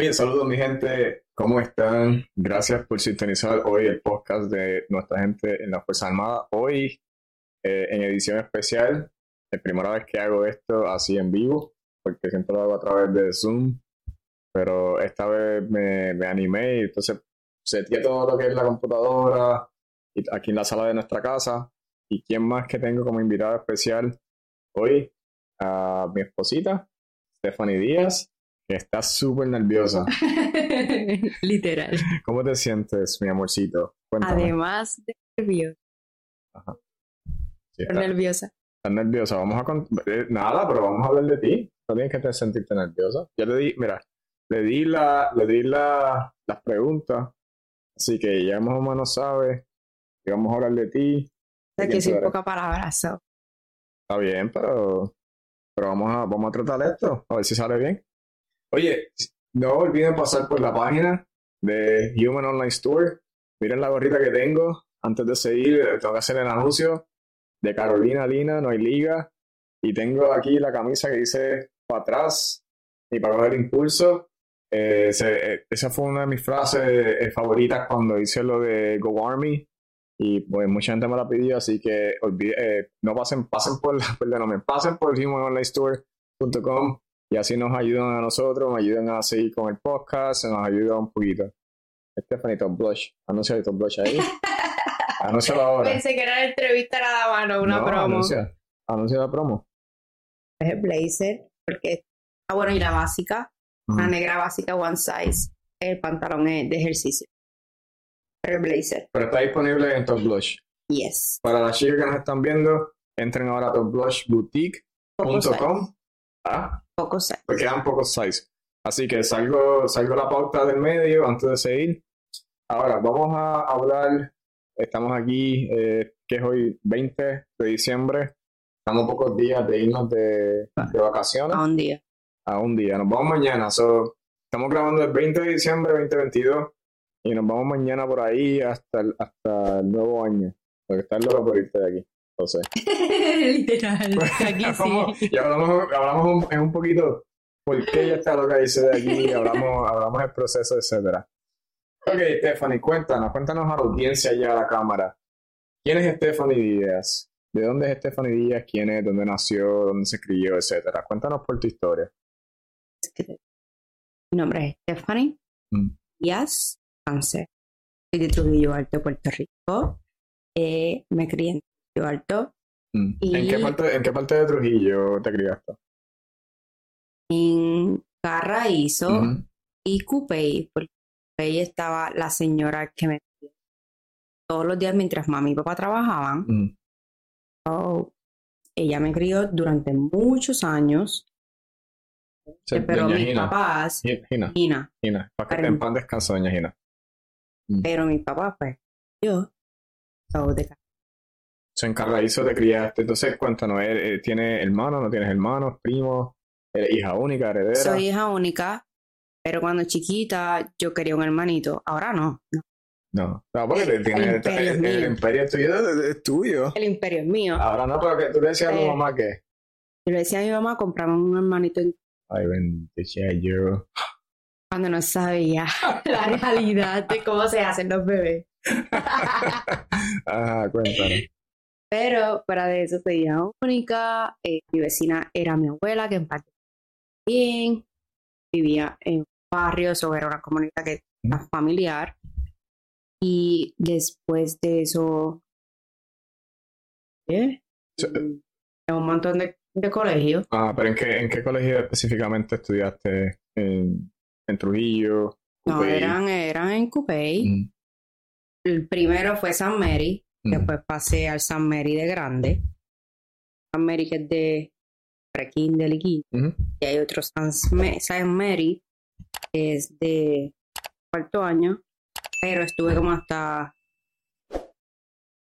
Oye, saludos mi gente, ¿cómo están? Gracias por sintonizar hoy el podcast de nuestra gente en la Fuerza Armada. Hoy, eh, en edición especial, es primera vez que hago esto así en vivo, porque siempre lo hago a través de Zoom, pero esta vez me, me animé y entonces seteé todo lo que es la computadora y aquí en la sala de nuestra casa. ¿Y quién más que tengo como invitada especial hoy? A mi esposita, Stephanie Díaz estás súper nerviosa. Literal. ¿Cómo te sientes, mi amorcito? Cuéntame. Además de nerviosa. Ajá. Sí, está, nerviosa. Estás nerviosa. Vamos a eh, nada, pero vamos a hablar de ti. No tienes que te sentirte nerviosa. Ya le di, mira, le di la, le di la, las preguntas. Así que ya más o menos sabe que vamos a hablar de ti. De que soy poca palabra, so. Está bien, pero, pero vamos a, vamos a tratar esto, a ver si sale bien. Oye, no olviden pasar por la página de Human Online Store. Miren la gorrita que tengo. Antes de seguir, tengo que hacer el anuncio de Carolina Lina, no hay liga. Y tengo aquí la camisa que dice para atrás y para coger impulso. Eh, eh, esa fue una de mis frases eh, favoritas cuando hice lo de Go Army. Y pues mucha gente me la pidió, así que olvide, no pasen, pasen por, perdóname, pasen por humanonlinestore.com y así nos ayudan a nosotros, nos ayudan a seguir con el podcast, se nos ayuda un poquito. Stephanie Top Blush, anuncia Top Blush ahí. anuncia ahora. Pensé que era la entrevista nada más, no una promo. Anuncia, anuncia la promo. Es el blazer, porque ah bueno, y la básica, una negra básica one size, el pantalón es de ejercicio. El blazer. Pero está disponible en Top Blush. Yes. Para las chicas que nos están viendo, entren ahora a topblushboutique.com. Ah, pocos size. Porque quedan pocos size. Así que salgo, salgo la pauta del medio antes de seguir. Ahora, vamos a hablar. Estamos aquí, eh, que es hoy 20 de diciembre. Estamos pocos días de irnos de, de, vacaciones. A un día. A un día. Nos vamos mañana. So, estamos grabando el 20 de diciembre 2022 y nos vamos mañana por ahí hasta el, hasta el nuevo año. Porque está loco por irte de aquí. Entonces. Literal. Aquí sí. Y hablamos, hablamos un, un poquito por qué ella está loca dice de aquí, hablamos, hablamos del proceso, etcétera. Ok, Stephanie, cuéntanos, cuéntanos a la audiencia allá a la cámara. ¿Quién es Stephanie Díaz? ¿De dónde es Stephanie Díaz? ¿Quién es? ¿Dónde nació? ¿Dónde se crió? Etcétera. Cuéntanos por tu historia. Mi nombre es Stephanie mm. Díaz Cáncer. Soy de Trujillo Alto, Puerto Rico. Eh, me crié en Alto. Mm. ¿En, qué parte, ¿En qué parte de Trujillo te criaste? En Carraízo y Cupey, porque ahí estaba la señora que me todos los días mientras mamá y papá trabajaban. Mm. ella me crió durante muchos años. pero mis papás. Gina. Gina. Gina. Para que en pan descanso, doña Gina. Mm. Pero mi papá, pues, yo, de en Carraízo te criaste. Entonces, cuéntanos, ¿eh, ¿tienes hermanos? ¿No tienes hermanos? ¿Primos? ¿Eres hija única, heredera? Soy hija única, pero cuando chiquita yo quería un hermanito. Ahora no. No, no, porque el, el, imperio, el, el imperio tuyo es, tuyo. El imperio es mío. Ahora no, pero que tú le decías a tu eh, mamá que. Yo le decía a mi mamá, compramos un hermanito. Ay, decía yo. Cuando no sabía la realidad de cómo se hacen los bebés. Ajá, cuéntanos. Pero fuera de eso soy hija única. Eh, mi vecina era mi abuela, que en parte bien. Vivía en un barrio, eso era una comunidad que era familiar. Y después de eso, ¿eh? en un montón de, de, colegios. Ah, pero ¿en qué, ¿en qué colegio específicamente estudiaste? ¿En, en Trujillo? No, eran, eran en Cupey. Mm. El primero fue San Mary, Después pasé al San Mary de grande. San Mary que es de pre-Kindle y Y hay otro San, Mary que es de cuarto año. Pero estuve como hasta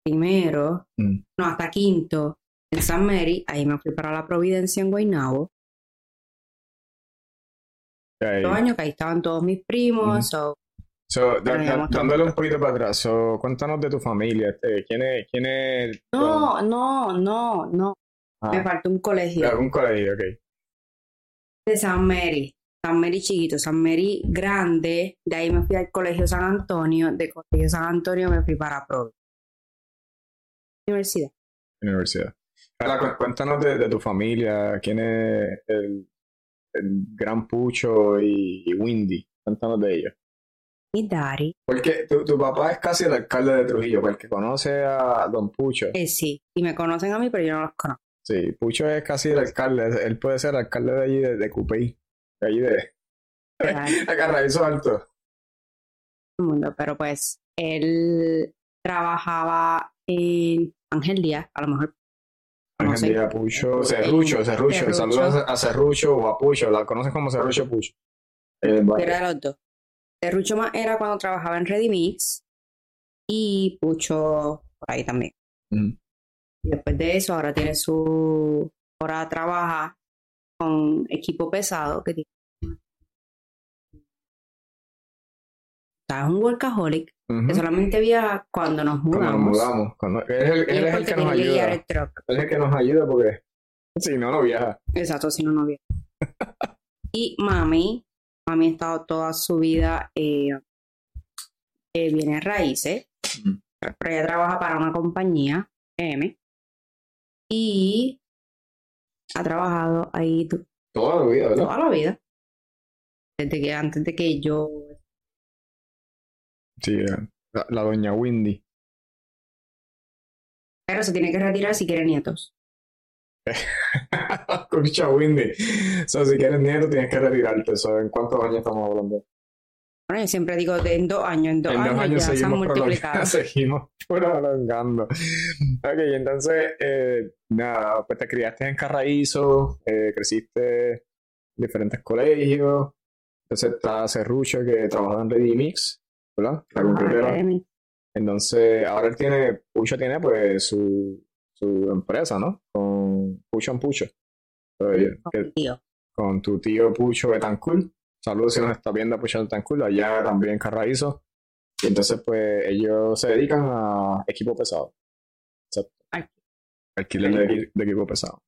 primero, mm. no, hasta quinto en San Mary. Ahí me fui para la Providencia en Guaynabo. Dos años que ahí estaban todos mis primos. So, dándole un poquito para atrás, so, cuéntanos de tu familia. Este, ¿Quién es? Quién es no, no, no, no. Ah. Me falta un colegio. un colegio, ok. De San Mary. San Mary chiquito, San Mary grande, de ahí me fui al Colegio San Antonio, de Colegio San Antonio me fui para Pro. Universidad. Universidad. Ahora, cuéntanos de, tu familia, quién es el, gran Pucho y, Windy, cuéntanos de ellos. Y Dari. Porque tu, papá es casi el alcalde de Trujillo, porque conoce a Don Pucho. Eh, sí, y me conocen a mí, pero yo no los conozco. Sí, Pucho es casi el alcalde, él puede ser alcalde de allí, de, de Cupey, de allí de... Alto. Mundo, pero pues él trabajaba en Ángel Díaz, a lo mejor. Ángel Díaz, Pucho, Cerrucho, Cerrucho, saludos a Cerrucho o a Pucho, la conoces como Cerrucho Pucho. Era de los dos. Cerrucho más era cuando trabajaba en Ready Mix y Pucho por ahí también. Y después de eso, ahora tiene su. Ahora trabaja con equipo pesado que tiene. es un workaholic que solamente viaja cuando nos mudamos. Cuando nos mudamos. él, es el que nos ayuda. es el que nos ayuda porque si no, no viaja. Exacto, si no, no viaja. y mami, mami ha estado toda su vida eh, eh, viene raíces, pero ella trabaja para una compañía, M, y ha trabajado ahí toda la vida, ¿verdad? Toda la vida. Desde que antes de que yo. Sí, la, doña Windy. Pero se tiene que retirar si quiere nietos. Escucha, Windy. O sea, si quieres nietos, tienes que retirarte. ¿En cuántos años estamos hablando? Bueno, yo siempre digo de en dos años, en dos, años, ya se han multiplicado. Seguimos prolongando. Ok, entonces, eh, nada, pues te criaste en Carraízo, eh, creciste en diferentes colegios. Entonces está Cerrucho que trabaja en Ready Mix, ¿verdad? La computadora. Entonces, ahora él tiene, Pucho tiene pues su, su empresa, ¿no? Con Pucho en Pucho. con, tu tío Pucho Betancourt. Saludos si nos está viendo tan cool, allá también en Carraízo. Y entonces, pues, ellos se dedican a equipo pesado. Exacto. Alquiler de, equipo pesado.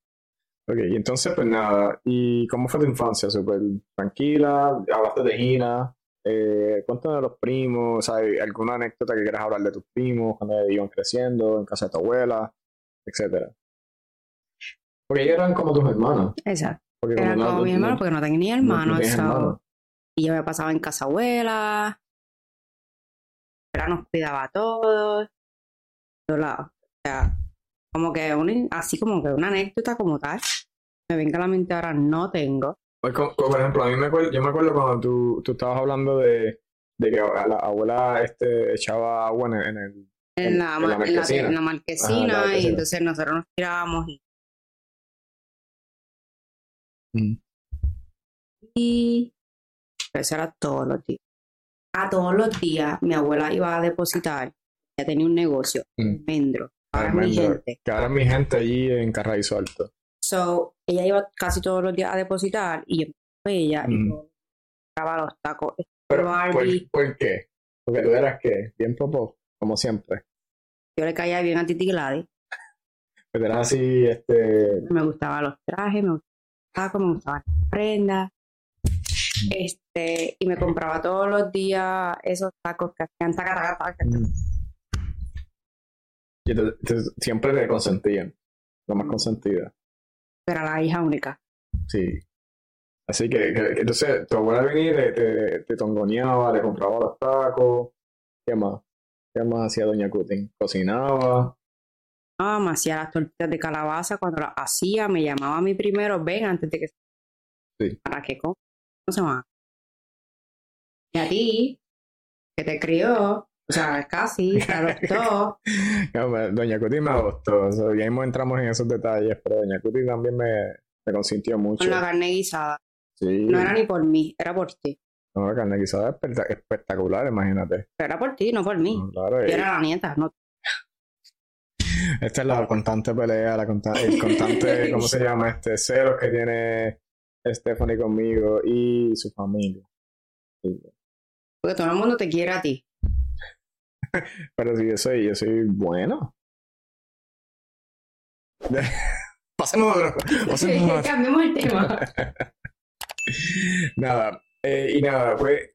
Ok, y entonces, pues nada. ¿Y cómo fue tu infancia? ¿Súper tranquila? ¿Hablaste de Gina? Eh, cuéntanos de los primos, ¿sabes? ¿Alguna anécdota que quieras hablar de tus primos cuando iban creciendo, en casa de tu abuela, etcétera? Porque ellos eran como tus hermanos. Exacto. eran como mis hermanos porque no tenía ni hermanos. Y yo me pasaba en casa abuela. Pero nos cuidaba a todos. O sea, como que un, así como que una anécdota como tal. Me venga a la mente ahora, no tengo. Pues, por ejemplo, a mí me acuerdo, yo me acuerdo cuando tú, tú estabas hablando de, de que la abuela este, echaba agua en, el, en, la, marquesina, en la, marquesina y entonces nosotros nos tirábamos y... Mm. Y eso era todos los días. A todos los días mi abuela iba a depositar. Ella tenía un negocio, mm. Mendro. Ahora mi gente. Que ahora mi gente allí en Carraízo Alto. So, ella iba casi todos los días a depositar y yo ella y mm. yo los tacos. Pero, ¿por, qué? Porque tú eras que bien popo, como siempre. Yo le caía bien a Titi Gladys. Pero eras así, este... Me gustaban los trajes, me gustaban los tacos, me gustaban las prendas. Este, y me compraba todos los días esos tacos que hacían taca, taca, taca. Y siempre le consentían, lo más consentida. Era la hija única. Sí. Así que, entonces tu abuela venía y te, te, tongoneaba, le compraba los tacos. ¿Qué más? ¿Qué más hacía Doña Cutin? ¿Cocinaba? Ah, me hacía las tortillas de calabaza. Cuando las hacía, me llamaba a mí primero, ven, antes de que... Sí. ¿Para qué se llama? Y a ti, que te crió, o sea, casi, te adoptó. Doña Cuti me adoptó, ya mismo entramos en esos detalles, pero Doña Cuti también me, me consintió mucho. Con la carne guisada. Sí. No era ni por mí, era por ti. No, la carne guisada es espectacular, imagínate. Pero era por ti, no por mí. claro, Yo era la nieta, no. Esta es la constante pelea, la constante, el constante, ¿cómo se llama? Este, celos que tiene Stephanie conmigo y su familia. Porque todo el mundo te quiere a ti. Pero si yo soy, yo soy bueno. pasemos a otro. Cambiemos el tema. nada, eh, y nada, pues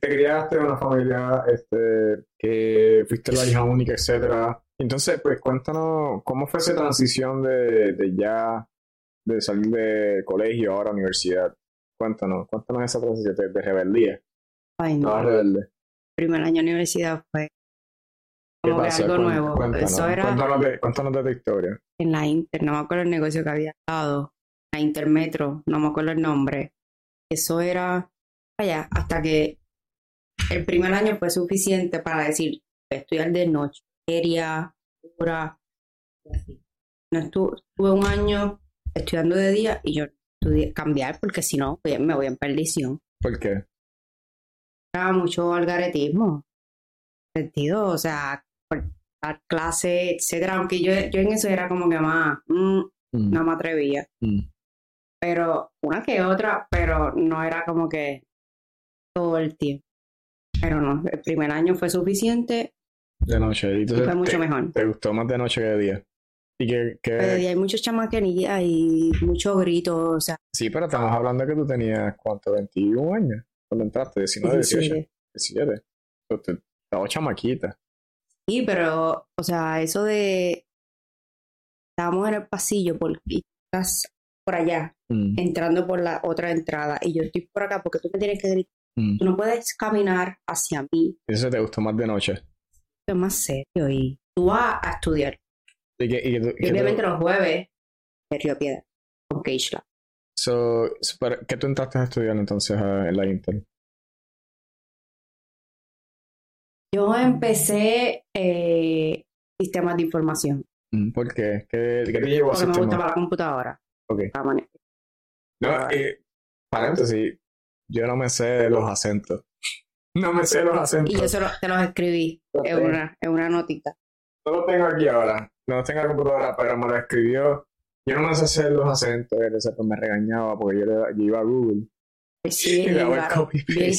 te criaste en una familia este, que fuiste la hija única, etcétera. Entonces, pues cuéntanos cómo fue esa transición de, de ya de salir de colegio ahora a universidad. Cuéntanos, cuéntanos esa transición de, de rebeldía. Ay, no. Rebelde. Primer año de universidad fue ¿Qué como que algo Cuént- nuevo. Cuéntanos, Eso era cuéntanos, de, cuéntanos de tu historia. en la Inter, no me acuerdo el negocio que había estado, la Intermetro, no me acuerdo el nombre. Eso era, vaya, hasta que el primer año fue suficiente para decir, estudiar de noche, quería, hora, y así. No estuve, estuve un año estudiando de día y yo estudié cambiar porque si no, pues, me voy en perdición. ¿Por qué? Era mucho algaretismo, sentido, o sea, por dar clase, etcétera, aunque yo, yo en eso era como que más, mm, Mm, no me atrevía. mm. pero una que otra, pero no era como que todo el tiempo. Pero no, el primer año fue suficiente De noche. Y entonces, fue mucho te, mejor. te gustó más de noche que de día. Y que, que- Pero y hay muchos chamaquerías y muchos gritos, o sea, sí, pero estamos hablando que tú tenías, ¿cuánto? 21 años. Cuando entraste, 19, 18, 17. 17. Entonces, Estaba chamaquita. Sí, pero, o sea, eso de estábamos en el pasillo por y estás por allá, Mm, entrando por la otra entrada, y yo estoy por acá porque tú me tienes que gritar. Mm. Tú no puedes caminar hacia mí. Eso te gustó más de noche. Es más serio y tú vas a estudiar. Y que, y que y obviamente los jueves, en Río Piedra, con Keishla. so, ¿Qué tú entraste a estudiar entonces a- en la Inter? Yo empecé eh, sistemas de información, Mm, ¿Por qué? ¿Qué, qué te llevó a porque me gustaba la computadora. Ok. La No, y, paréntesis, yo no me sé los acentos. No me sé los acentos. Y yo solo te los escribí en una, en una notita. No lo tengo aquí ahora. No lo tengo en la computadora, pero me lo escribió. Yo no me sé hacer los acentos. y entonces pues me regañaba porque yo, le- yo iba a Google. Sí, Y le el copy paste.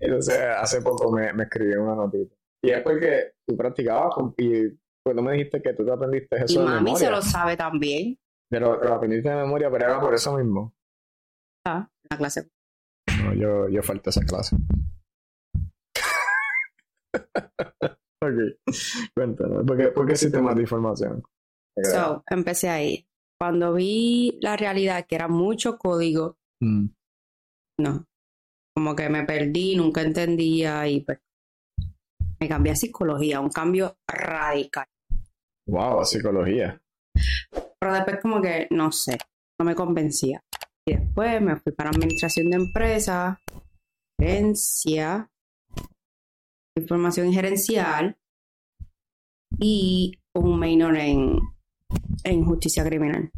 Entonces hace poco me, me escribió una notita. Y es porque tú practicabas con- y pues no me dijiste que tú te aprendiste Y eso de mami se lo sabe también. Te lo, te lo aprendiste de memoria, pero era por eso mismo. Ah, la clase. No, yo, yo falté esa clase. ok, cuéntanos. ¿Por qué, por qué de información? So, empecé ahí. Cuando vi la realidad que era mucho código, Mm, no. Como que me perdí, nunca entendía y pues me cambié a psicología, un cambio radical. Wow, psicología. Pero después como que, no sé, no me convencía. Y después me fui para administración de empresas, gerencia, información gerencial y un minor en, en justicia criminal.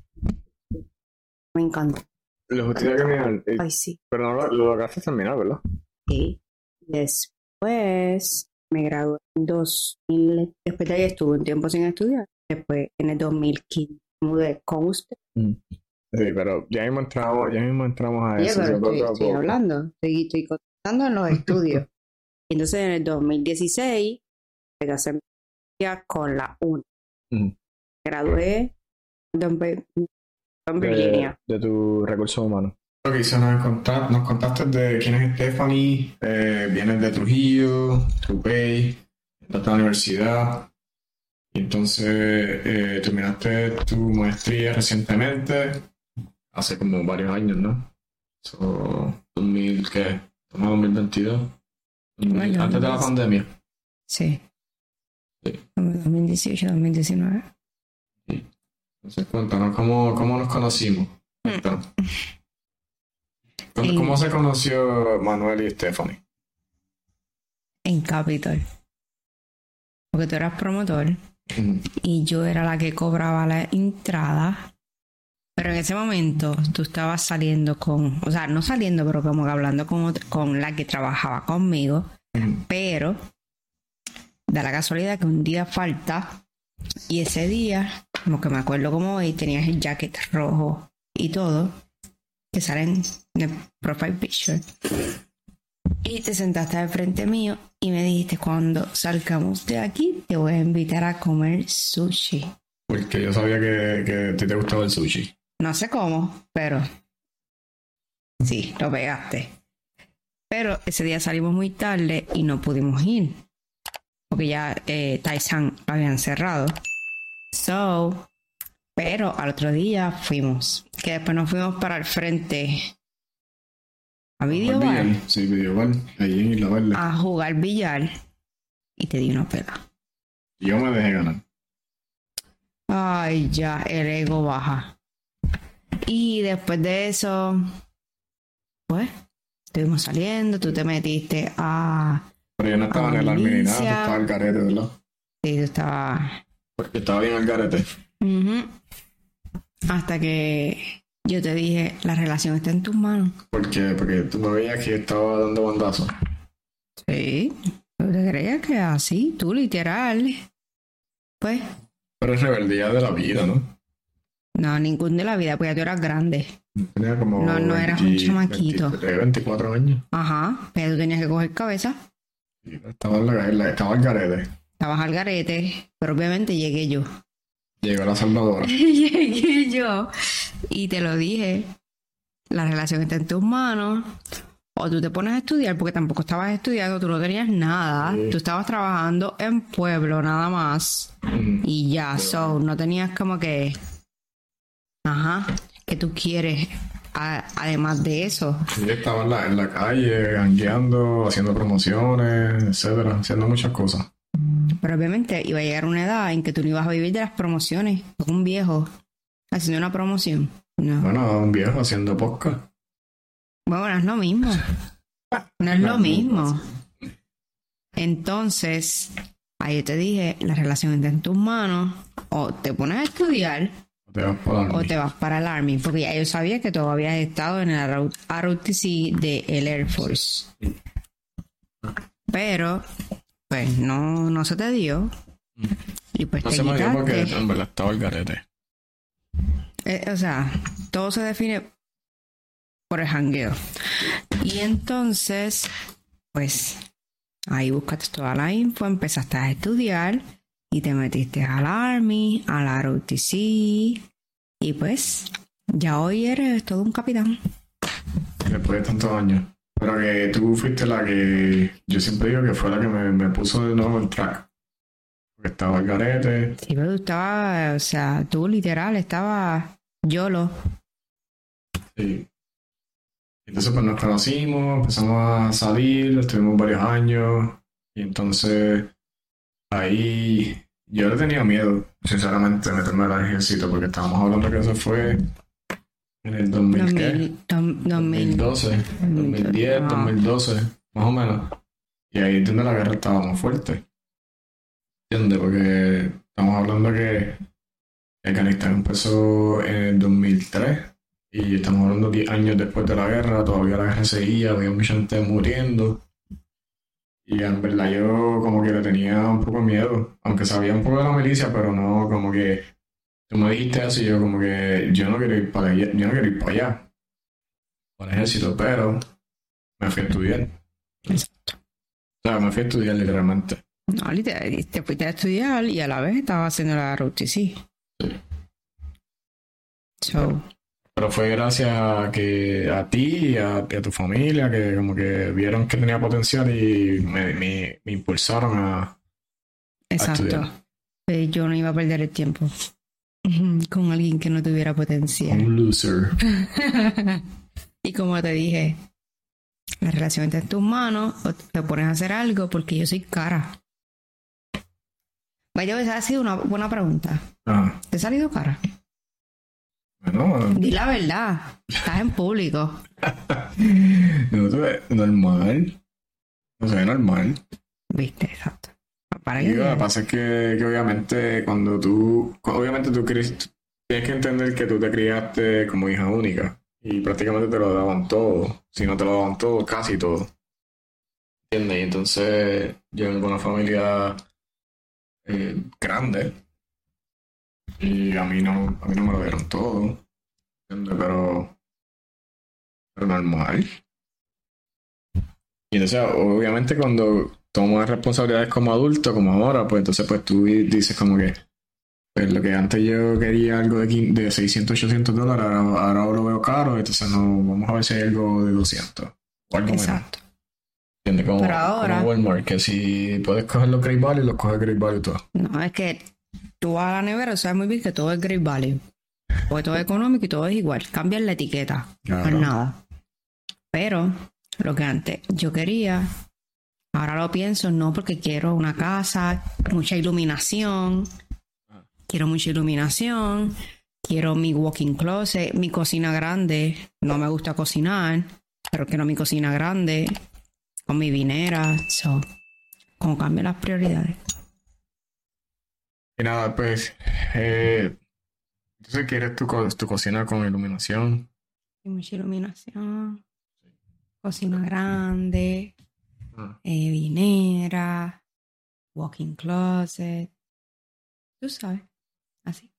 Me encanta. La justicia criminal. eh, Ay, sí. pero no lo, lo lograste terminar, ¿verdad? Sí. Después me gradué en 2000. Después de ahí estuve un tiempo sin estudiar. Después en el 2015 me mudé con usted. Sí, pero ya mismo entramos, ya mismo entramos a Oye, eso. pero estoy, estoy hablando, estoy, estoy contando en los estudios. Y Entonces en el 2016 empecé a hacer con la UNA. Ujú. Gradué en en de, Virginia. de tu recursos humanos. Ok, so nos, conta- nos contaste de quién es Stephanie, eh, vienes de Trujillo, Tupey, entraste a la universidad, y entonces eh, terminaste tu maestría recientemente, hace como varios años, ¿no? So, 2000, ¿qué? Estamos en 2022. Bueno, antes de la pandemia. Sí. Sí. 2018, 2019. Entonces, cuéntanos, ¿cómo, cómo nos conocimos? Cuéntanos. ¿Cómo, En- cómo se conoció Manuel y Stephanie? En Capitol. Porque tú eras promotor y yo era la que cobraba la entrada. Pero en ese momento tú estabas saliendo con, o sea, no saliendo, pero como que hablando con, otra- con la que trabajaba conmigo. Pero da la casualidad que un día falta y ese día, como que me acuerdo como hoy, tenías el jacket rojo y todo, que salen en el profile picture. Y te sentaste al frente mío y me dijiste, cuando salgamos de aquí, te voy a invitar a comer sushi. Porque yo sabía que, que a ti te gustaba el sushi. No sé cómo, pero Sí, lo pegaste. Pero ese día salimos muy tarde y no pudimos ir. Porque ya eh, Taisan lo habían cerrado. So, pero al otro día fuimos. Que después nos fuimos para el frente. A video Sí, video Ahí en Isla Verde. A jugar billar. Y te di una pela. Yo me dejé ganar. Ay, ya, el ego baja. Y después de eso, pues, estuvimos saliendo, tú te metiste a. Pero yo no estaba en el army ni nada, tú estabas al garete, ¿verdad? Sí, tú estabas. Porque estaba bien al garete. Hasta que yo te dije, la relación está en tus manos. ¿Por qué? Porque tú me veías que estaba dando bandazos. Sí, ¿tú te creías que así? Tú, literal. Pues. Pero es rebeldía de la vida, ¿no? No, ningún de la vida, porque tú eras grande. Tenía como no, no eras un chamaquito. 24 años. Ajá, pero tú tenías que coger cabeza. estaba, estaba al garete. Estabas al garete, pero obviamente llegué yo. Llegó la salvadora. llegué yo y te lo dije. La relación está en tus manos. O tú te pones a estudiar, porque tampoco estabas estudiando, tú no tenías nada. Tú estabas trabajando en pueblo nada más. Y ya, so, no tenías como que Ajá, ¿qué tú quieres además de eso? Sí, estaba en la, en la calle, gangueando, haciendo promociones, etcétera, haciendo muchas cosas. Pero obviamente iba a llegar una edad en que tú no ibas a vivir de las promociones, como un viejo haciendo una promoción. Bueno, un viejo haciendo podcast. Bueno, no es lo mismo. No es lo mismo. Entonces, ahí te dije, la relación está en tus manos, o te pones a estudiar o te vas para el Army, porque ya yo sabía que tú habías estado en el ROTC de el Air Force. Pero, pues no, no se te dio. Y pues no te se me dio porque en verdad estaba el garete. Eh, o sea, todo se define por el jangueo. Y entonces, pues, ahí buscaste toda la info, empezaste a estudiar y te metiste al Army, al ROTC y pues ya hoy eres todo un capitán. Después de tantos años. Pero que tú fuiste la que yo siempre digo que fue la que me, puso de nuevo el track. Porque estaba el garete. Sí, pero tú estabas, o sea, tú literal estaba YOLO. Sí. Entonces pues nos conocimos, empezamos a salir, estuvimos varios años. Y entonces ahí yo le tenía miedo, sinceramente, de meterme al ejército, porque estábamos hablando que eso fue en el 2000, 2012, 2010, 2012, más o menos. Y ahí es donde la guerra estaba más fuerte. ¿Entiendes? Porque estamos hablando que Afganistán empezó en el 2003 y estamos hablando 10 años después de la guerra, todavía la guerra seguía, había mucha gente muriendo. Y en verdad yo como que le tenía un poco de miedo, aunque sabía un poco de la milicia, pero no como que tú me dijiste así, yo como que yo no quiero ir para allá, yo no quiero ir para allá, para el ejército, pero me fui a estudiar. Exacto. O sea, me fui a estudiar literalmente. No, literalmente te fuiste a estudiar y a la vez estaba haciendo la ROTC. Sí. So, pero fue gracias a que a ti y a, tu familia que como que vieron que tenía potencial y me, me, impulsaron a, Exacto. Eh, yo no iba a perder el tiempo con alguien que no tuviera potencial. Un loser. y como te dije, la relación está en tus manos o te pones a hacer algo porque yo soy cara. Vaya, esa ha sido una buena pregunta. Ah. ¿Te ha salido cara? Bueno, Di la verdad, estás en público. no se ve normal. No se ve normal. Viste, exacto. Para lo que pasa es que, que, obviamente cuando tú, obviamente tú tienes que entender que tú te criaste como hija única y prácticamente te lo daban todo, si no te lo daban todo, casi todo. ¿Entiendes? Y entonces yo vengo de una familia eh, grande y a mí no, a mí no me lo dieron todo. Pero, pero normal. Y entonces, obviamente, cuando tomas responsabilidades como adulto, como ahora, pues entonces pues tú dices como que, Pues lo que antes yo quería algo de, de 600, 800 dólares, ahora, lo veo caro, entonces no, vamos a ver si hay algo de 200 o algo Exacto. menos. Como, Pero ahora, Walmart, que si puedes coger los Great Value, los coges Great Value todo. No, es que tú vas a la nevera sabes muy bien que todo es Great Value. Porque todo es económico y todo es igual. Cambian la etiqueta. No es nada. Pero lo que antes yo quería, ahora lo pienso, no porque quiero una casa, mucha iluminación, quiero mucha iluminación, quiero mi walking closet, mi cocina grande, no me gusta cocinar, pero quiero mi cocina grande, con mi vinera, so, como cambian las prioridades. Y nada, pues, eh, entonces quieres tu, tu cocina con iluminación. mucha iluminación, cocina grande, ah. eh, vinera, walking closet, tú sabes. Así.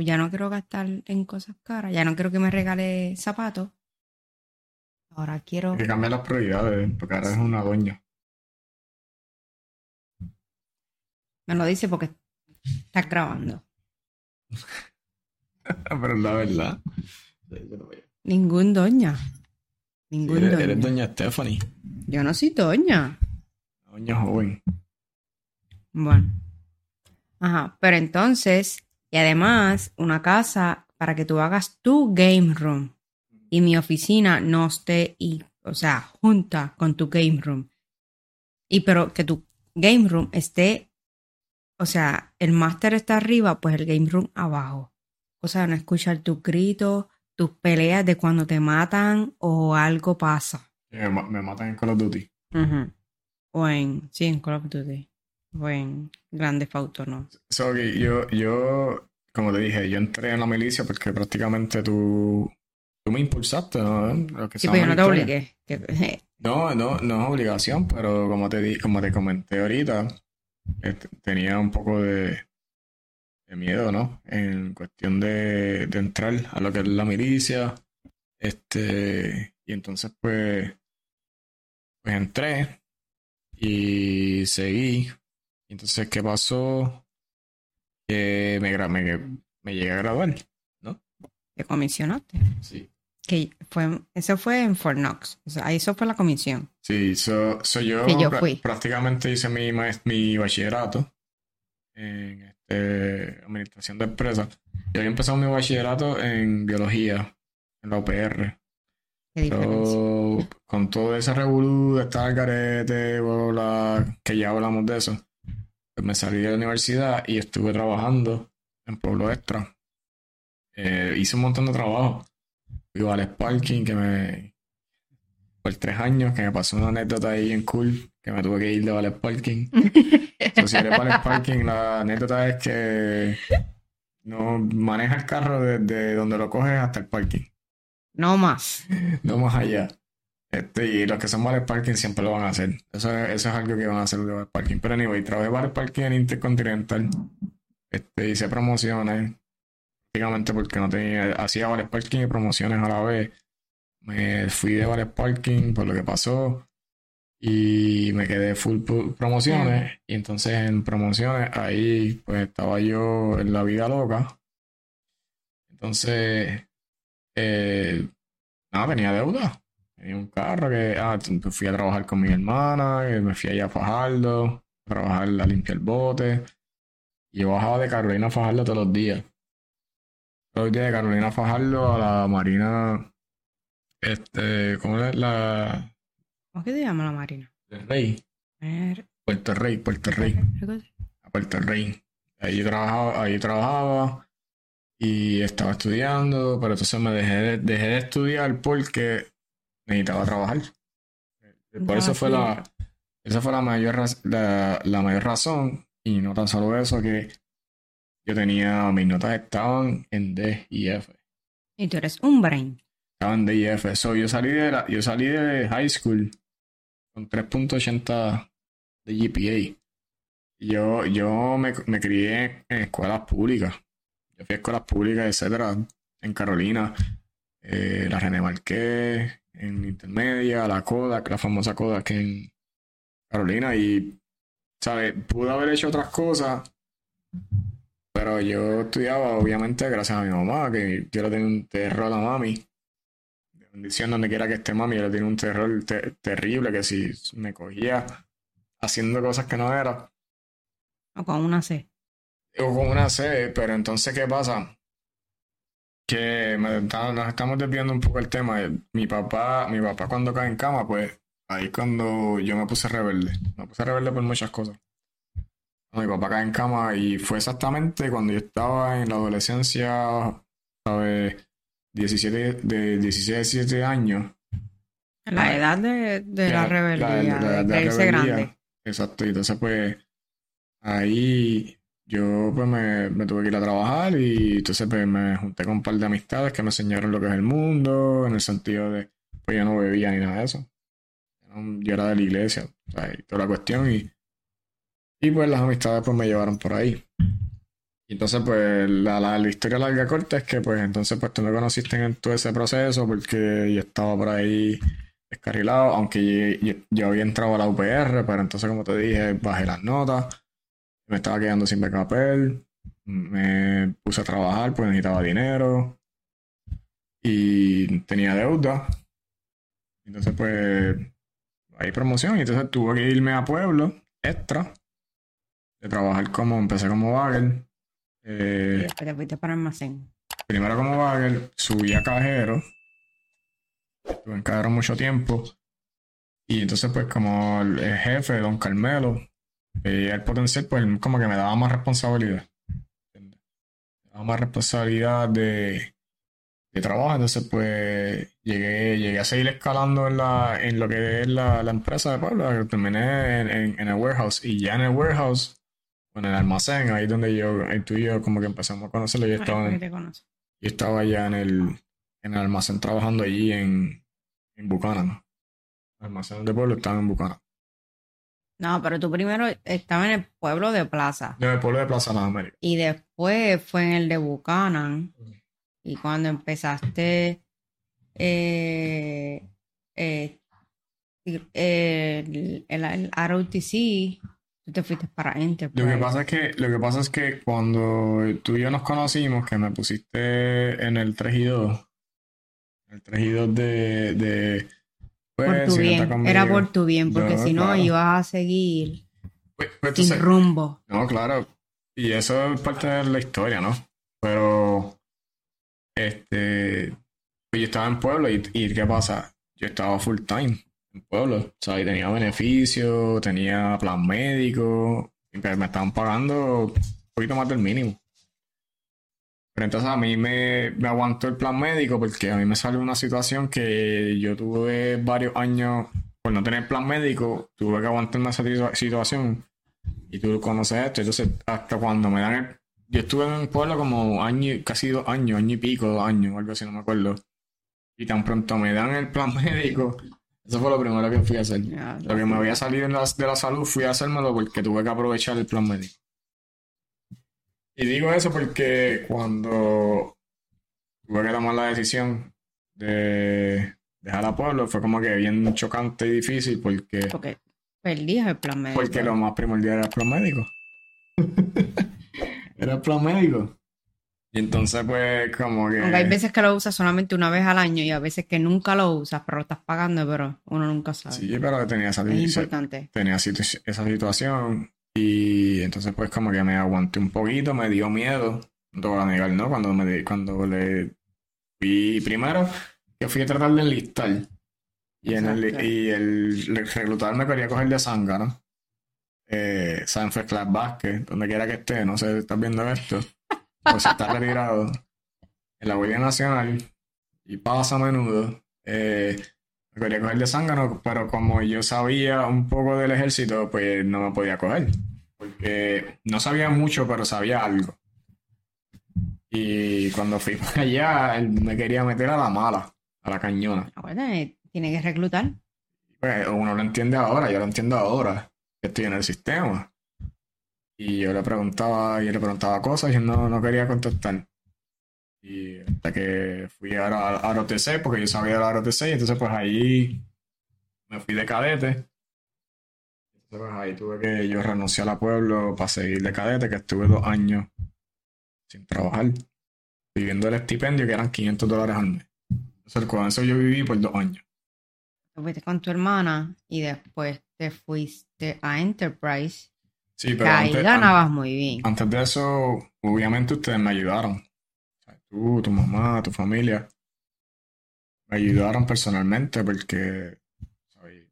ya no quiero gastar en cosas caras, ya no quiero que me regale zapatos. Ahora quiero. Hay que cambiar las prioridades, porque ahora es una doña. Me lo dice porque estás grabando. Pero la verdad. Ningún doña. Ningún doña. Eres doña Stephanie. Yo no soy doña. Doña joven. Bueno. Ajá, pero entonces, y además, una casa para que tú hagas tu game room y mi oficina no esté, y, o sea, junta con tu game room. Y pero que tu game room esté, o sea, el máster está arriba, pues el game room abajo. O sea, no escuchar tus gritos, tus peleas de cuando te matan o algo pasa. me, matan en Call of Duty. O en, sí, en Call of Duty buen grande Fauto, ¿no? So, yo, yo, como te dije, yo entré en la milicia porque prácticamente tú, tú me impulsaste, ¿no? Lo que sí, pero yo no te obligué. no, no, no es obligación, pero como te, di, como te comenté ahorita, tenía un poco de, de miedo, ¿no? En cuestión de, de entrar a lo que es la milicia. Este, y entonces pues, pues entré y seguí y entonces, ¿qué pasó? Que me, me, me llegué a graduar, ¿no? ¿Te comisionaste? Sí. Que fue, eso fue en Fort Knox. O sea, ahí eso fue la comisión. Sí, so, yo, prácticamente hice mi, mi bachillerato en este, administración de empresas. Yo había empezado mi bachillerato en biología, en la UPR. con todo ese revolú de estar carete, que ya hablamos de eso, me salí de la universidad y estuve trabajando en Pueblo Extra. Eh, hice un montón de trabajo. Fui al Parking, que me. Por tres años, que me pasó una anécdota ahí en cool, que me tuve que ir de Vales Parking. Entonces, si eres Vales Parking, la anécdota es que no maneja el carro desde donde lo coges hasta el parking. No más. No más allá. Este, y los que son Vale Parking siempre lo van a hacer. Eso, eso es algo que van a hacer de Vale Parking. Pero anyway, trabajé Vale Parking en Intercontinental. Este, hice promociones. Prácticamente porque no tenía. Hacía Vale Parking y promociones a la vez. Me fui de Vale Parking por lo que pasó. Y me quedé full promociones. Y entonces en promociones, ahí pues estaba yo en la vida loca. Entonces, eh, nada, tenía deuda Tenía un carro que ah, fui a trabajar con mi hermana, me fui allá a Fajardo, a trabajar a limpiar el bote. Y yo bajaba de Carolina a Fajardo todos los días. Días de Carolina Fajardo a la Marina. Este, ¿cómo es la. ¿Cómo que se llama la Marina? El Rey. Puerto Rey, Puerto Rey. A Puerto Rey. Ahí trabajaba, ahí trabajaba y estaba estudiando, pero entonces me dejé dejé de estudiar porque necesitaba trabajar. Por eso fue la, esa fue la mayor, la, la, mayor razón, y no tan solo eso, que yo tenía, mis notas estaban en D y F. Y tú eres un brain. Estaban en D y F. So, yo, salí de la, yo salí de high school con 3.80 de GPA. Yo, yo me, me crié en escuelas públicas. Yo fui a escuelas públicas, etcétera, en Carolina. Eh, la René Marqués, en intermedia, la Kodak, la famosa Kodak en Carolina y, ¿sabes? Pude haber hecho otras cosas, Pero yo estudiaba, obviamente, gracias a mi mamá, que yo le tenía un terror a mami. De bendición donde quiera que esté mami, yo le tenía un terror terrible, que si me cogía haciendo cosas que no era. O con una C. O con una C, pero entonces, ¿qué pasa? Que nos estamos desviando un poco el tema. Mi papá, mi papá cuando cae en cama, pues ahí cuando yo me puse rebelde. Me puse rebelde por muchas cosas. Mi papá cae en cama y fue exactamente cuando yo estaba en la adolescencia, ¿sabes? 17, de 16, 17 años. La edad de, la, rebeldía, de, irse grande. Exacto, y entonces pues ahí yo pues me, me, tuve que ir a trabajar y entonces pues me junté con un par de amistades que me enseñaron lo que es el mundo, en el sentido de, pues yo no bebía ni nada de eso. Yo era de la iglesia, o sea, y toda la cuestión y y pues las amistades pues me llevaron por ahí. Y entonces pues la, la, historia larga corta es que pues entonces pues tú me conociste en todo ese proceso porque yo estaba por ahí descarrilado, aunque yo, había entrado a la UPR, pero entonces como te dije bajé las notas, me estaba quedando sin papel, me puse a trabajar pues necesitaba dinero y tenía deuda. Entonces pues hay promoción y entonces tuve que irme a pueblo extra de trabajar como, empecé como bagger. Eh, te fuiste para almacén. Primero como bagger, subí a cajero. Estuve en cajero mucho tiempo. Y entonces, pues, como el, jefe, don Carmelo, veía el potencial, pues, como que me daba más responsabilidad. Me daba más responsabilidad de, de trabajo. Entonces, pues, llegué, llegué a seguir escalando en, la, en lo que es la, la empresa de Puebla. Terminé en, en el warehouse. Y ya en el warehouse en el almacén, ahí donde yo, ahí tú y yo como que empezamos a conocerlo. Yo estaba, yo estaba ya en el, en el almacén trabajando allí en, en Buchanan. El almacén de pueblo estaba en Buchanan. No, pero tú primero estabas en el pueblo de Plaza. En el pueblo de Plaza, Las América. Y después fue en el de Buchanan. Y cuando empezaste eh, eh, el, el, el ROTC, Tú te fuiste para Enterprise. Lo que pasa es que, lo que pasa es que cuando tú y yo nos conocimos, que me pusiste en el 3 y 2, el 3 y 2 de, de pues, por tu bien, era por tu bien, porque si no ibas a seguir pues, pues, sin rumbo. No, claro. Y eso es parte de la historia, ¿no? Pero, este, pues yo estaba en pueblo y, y ¿qué pasa? Yo estaba full time pueblo. O sea, y tenía beneficios, tenía plan médico, me estaban pagando un poquito más del mínimo. Pero entonces a mí me, me aguantó el plan médico porque a mí me salió una situación que yo tuve varios años por no tener plan médico, tuve que aguantarme esa situación. Y tú conoces esto, entonces hasta cuando me dan el... Yo estuve en el pueblo como año, casi dos años, año y pico, dos años, algo así, no me acuerdo. Y tan pronto me dan el plan médico, eso fue lo primero que fui a hacer. lo que me había salido de la salud fui a hacérmelo porque tuve que aprovechar el plan médico. Y digo eso porque cuando tuve que tomar la decisión de dejar a pueblo fue como que bien chocante y difícil porque... Porque perdías el plan médico. Porque lo más primordial era el plan médico. era el plan médico. Y entonces, pues, como que. Aunque hay veces que lo usas solamente una vez al año y a veces que nunca lo usas, pero lo estás pagando, pero uno nunca sabe. Sí, pero tenía esa, es importante. Tenía esa situación y entonces, pues, como que me aguanté un poquito, me dio miedo. No te voy a negar, ¿no? Cuando, me, cuando le fui primero, que fui a tratar de enlistar. Y, en el, y el reclutar me quería coger de sanga, ¿no? Eh, Sanford Class Basket, donde quiera que esté, no sé si estás viendo esto pues está retirado en la Guardia Nacional y pasa a menudo. Eh, me quería coger de zángano, pero como yo sabía un poco del ejército, pues no me podía coger. Porque no sabía mucho, pero sabía algo. Y cuando fui para allá, él me quería meter a la mala, a la cañona. Ah, tiene que reclutar. Pues uno lo entiende ahora, yo lo entiendo ahora, que estoy en el sistema. Y yo le preguntaba, y le preguntaba cosas y no, no quería contestar. Y hasta que fui a, a, ROTC, porque yo sabía de la ROTC, y entonces pues ahí me fui de cadete. Entonces pues ahí tuve que yo renunciar al pueblo para seguir de cadete, que estuve dos años sin trabajar, viviendo el estipendio que eran 500 dólares al mes. Entonces, con eso yo viví por dos años. Te fuiste con tu hermana y después te fuiste a Enterprise. Sí, pero ahí antes, ganabas muy bien. antes de eso, obviamente ustedes me ayudaron. Tú, tu mamá, tu familia. Me ayudaron personalmente porque ¿sabes?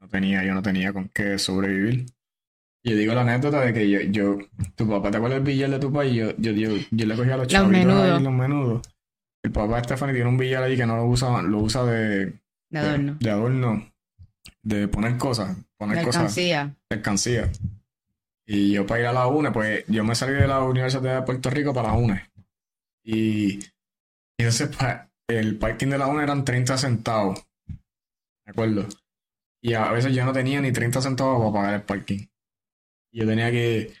no tenía, yo no tenía con qué sobrevivir. Yo digo la anécdota de que yo, yo tu papá, ¿te acuerdas el billar de tu país? Yo, yo, yo, yo le cogía a los Los chavitos menudos. ahí, los menudos. El papá de Stephanie tiene un billar ahí que no lo usa, lo usa de, De adorno. de adorno, de poner cosas, poner De cosas alcancía. mercancía. Y yo para ir a la UNE, pues yo me salí de la Universidad de Puerto Rico para la UNE. Y, y entonces el parking de la UNE eran 30 centavos. ¿De acuerdo? Y a veces yo no tenía ni 30 centavos para pagar el parking. Y yo tenía que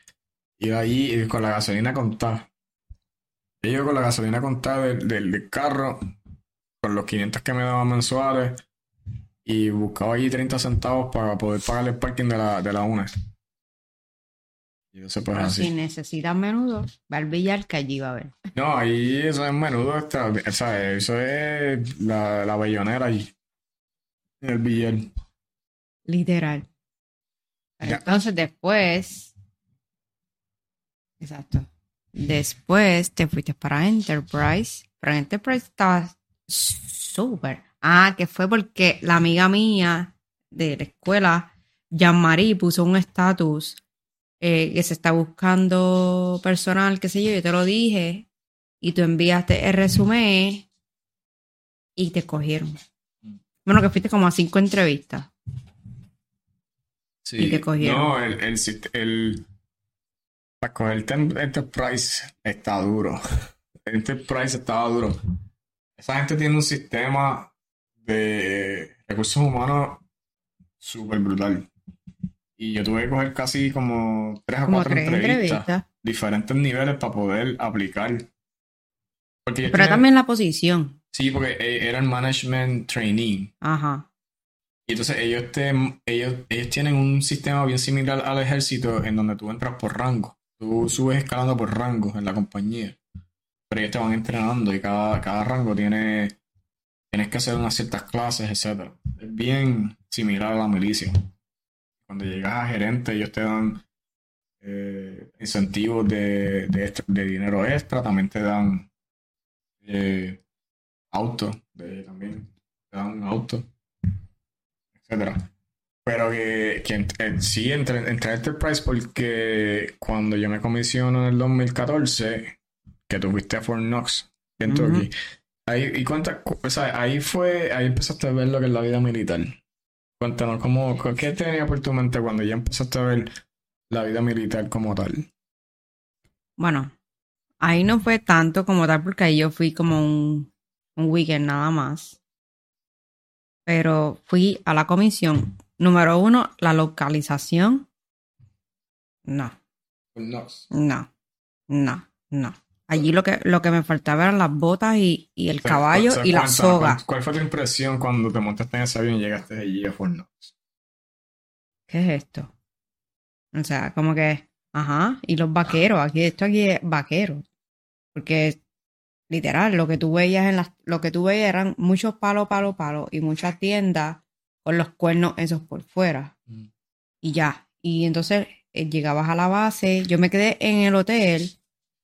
ir allí con la gasolina contada. Y yo con la gasolina contada del, del, carro, con los 500 que me daban mensuales, y buscaba allí 30 centavos para poder pagar el parking de la, de. Y eso pues así. si necesitas menudo, va al billar que allí va a haber. No, ahí eso es menudo extra, o sea, eso es la, la bellonera allí. El billar. Literal. Pero. Entonces después. Exacto. Después te fuiste para Enterprise. Pero en Enterprise estaba súper. Ah, que fue porque la amiga mía de la escuela, Jean-Marie, puso un estatus eh, que se está buscando personal, qué sé yo, yo te lo dije. Y tú enviaste el resumen y te cogieron. Bueno, que fuiste como a cinco entrevistas. Sí. Y te cogieron. No, el, el, el- para coger Tem- Enterprise está duro. Enterprise estaba duro. Esa gente tiene un sistema de recursos humanos súper brutal. Y yo tuve que coger casi como tres o Como cuatro tres entrevistas, entrevistas. diferentes niveles para poder aplicar. Porque Pero también la posición. Sí, porque eh, era el management trainee. Ajá. Y entonces ellos, te, ellos, ellos tienen un sistema bien similar al ejército en donde tú entras por rango. Tú subes escalando por rango en la compañía. Pero ellos te van entrenando y cada, cada rango tiene, tienes que hacer unas ciertas clases, etc. Es bien similar a la milicia. Cuando llegas a gerente, ellos te dan eh, incentivos de, de, extra- de dinero extra, también te dan eh, auto, de, también te dan un auto etcétera. Pero que, que eh, sí entré, entré a Enterprise porque cuando yo me comisiono en el 2014, que tú fuiste a Fort Knox, en Ujú. Turkey, ahí, y o sea, ahí fue, ahí empezaste a ver lo que es la vida militar. Cuéntanos, ¿cómo, ¿qué tenía por tu mente cuando ya empezaste a ver la vida militar como tal? Bueno, ahí no fue tanto como tal porque ahí yo fui como un, un weekend nada más. Pero fui a la comisión. Número uno, la localización. No, Knox. no, no, no. Allí lo que, lo que me faltaba eran las botas y, y el caballo O sea, y la soga. ¿cuál- ¿Cuál fue tu impresión cuando te montaste en ese avión y llegaste allí a Fort Knox? ¿Qué es esto? O sea, como que, ajá, y los vaqueros, aquí esto aquí es vaquero. Porque literal, lo que tú veías en las, lo que tú veías eran muchos palos, palos, palos y muchas tiendas con los cuernos esos por fuera. Mm. Y ya. Y entonces eh, llegabas a la base, yo me quedé en el hotel,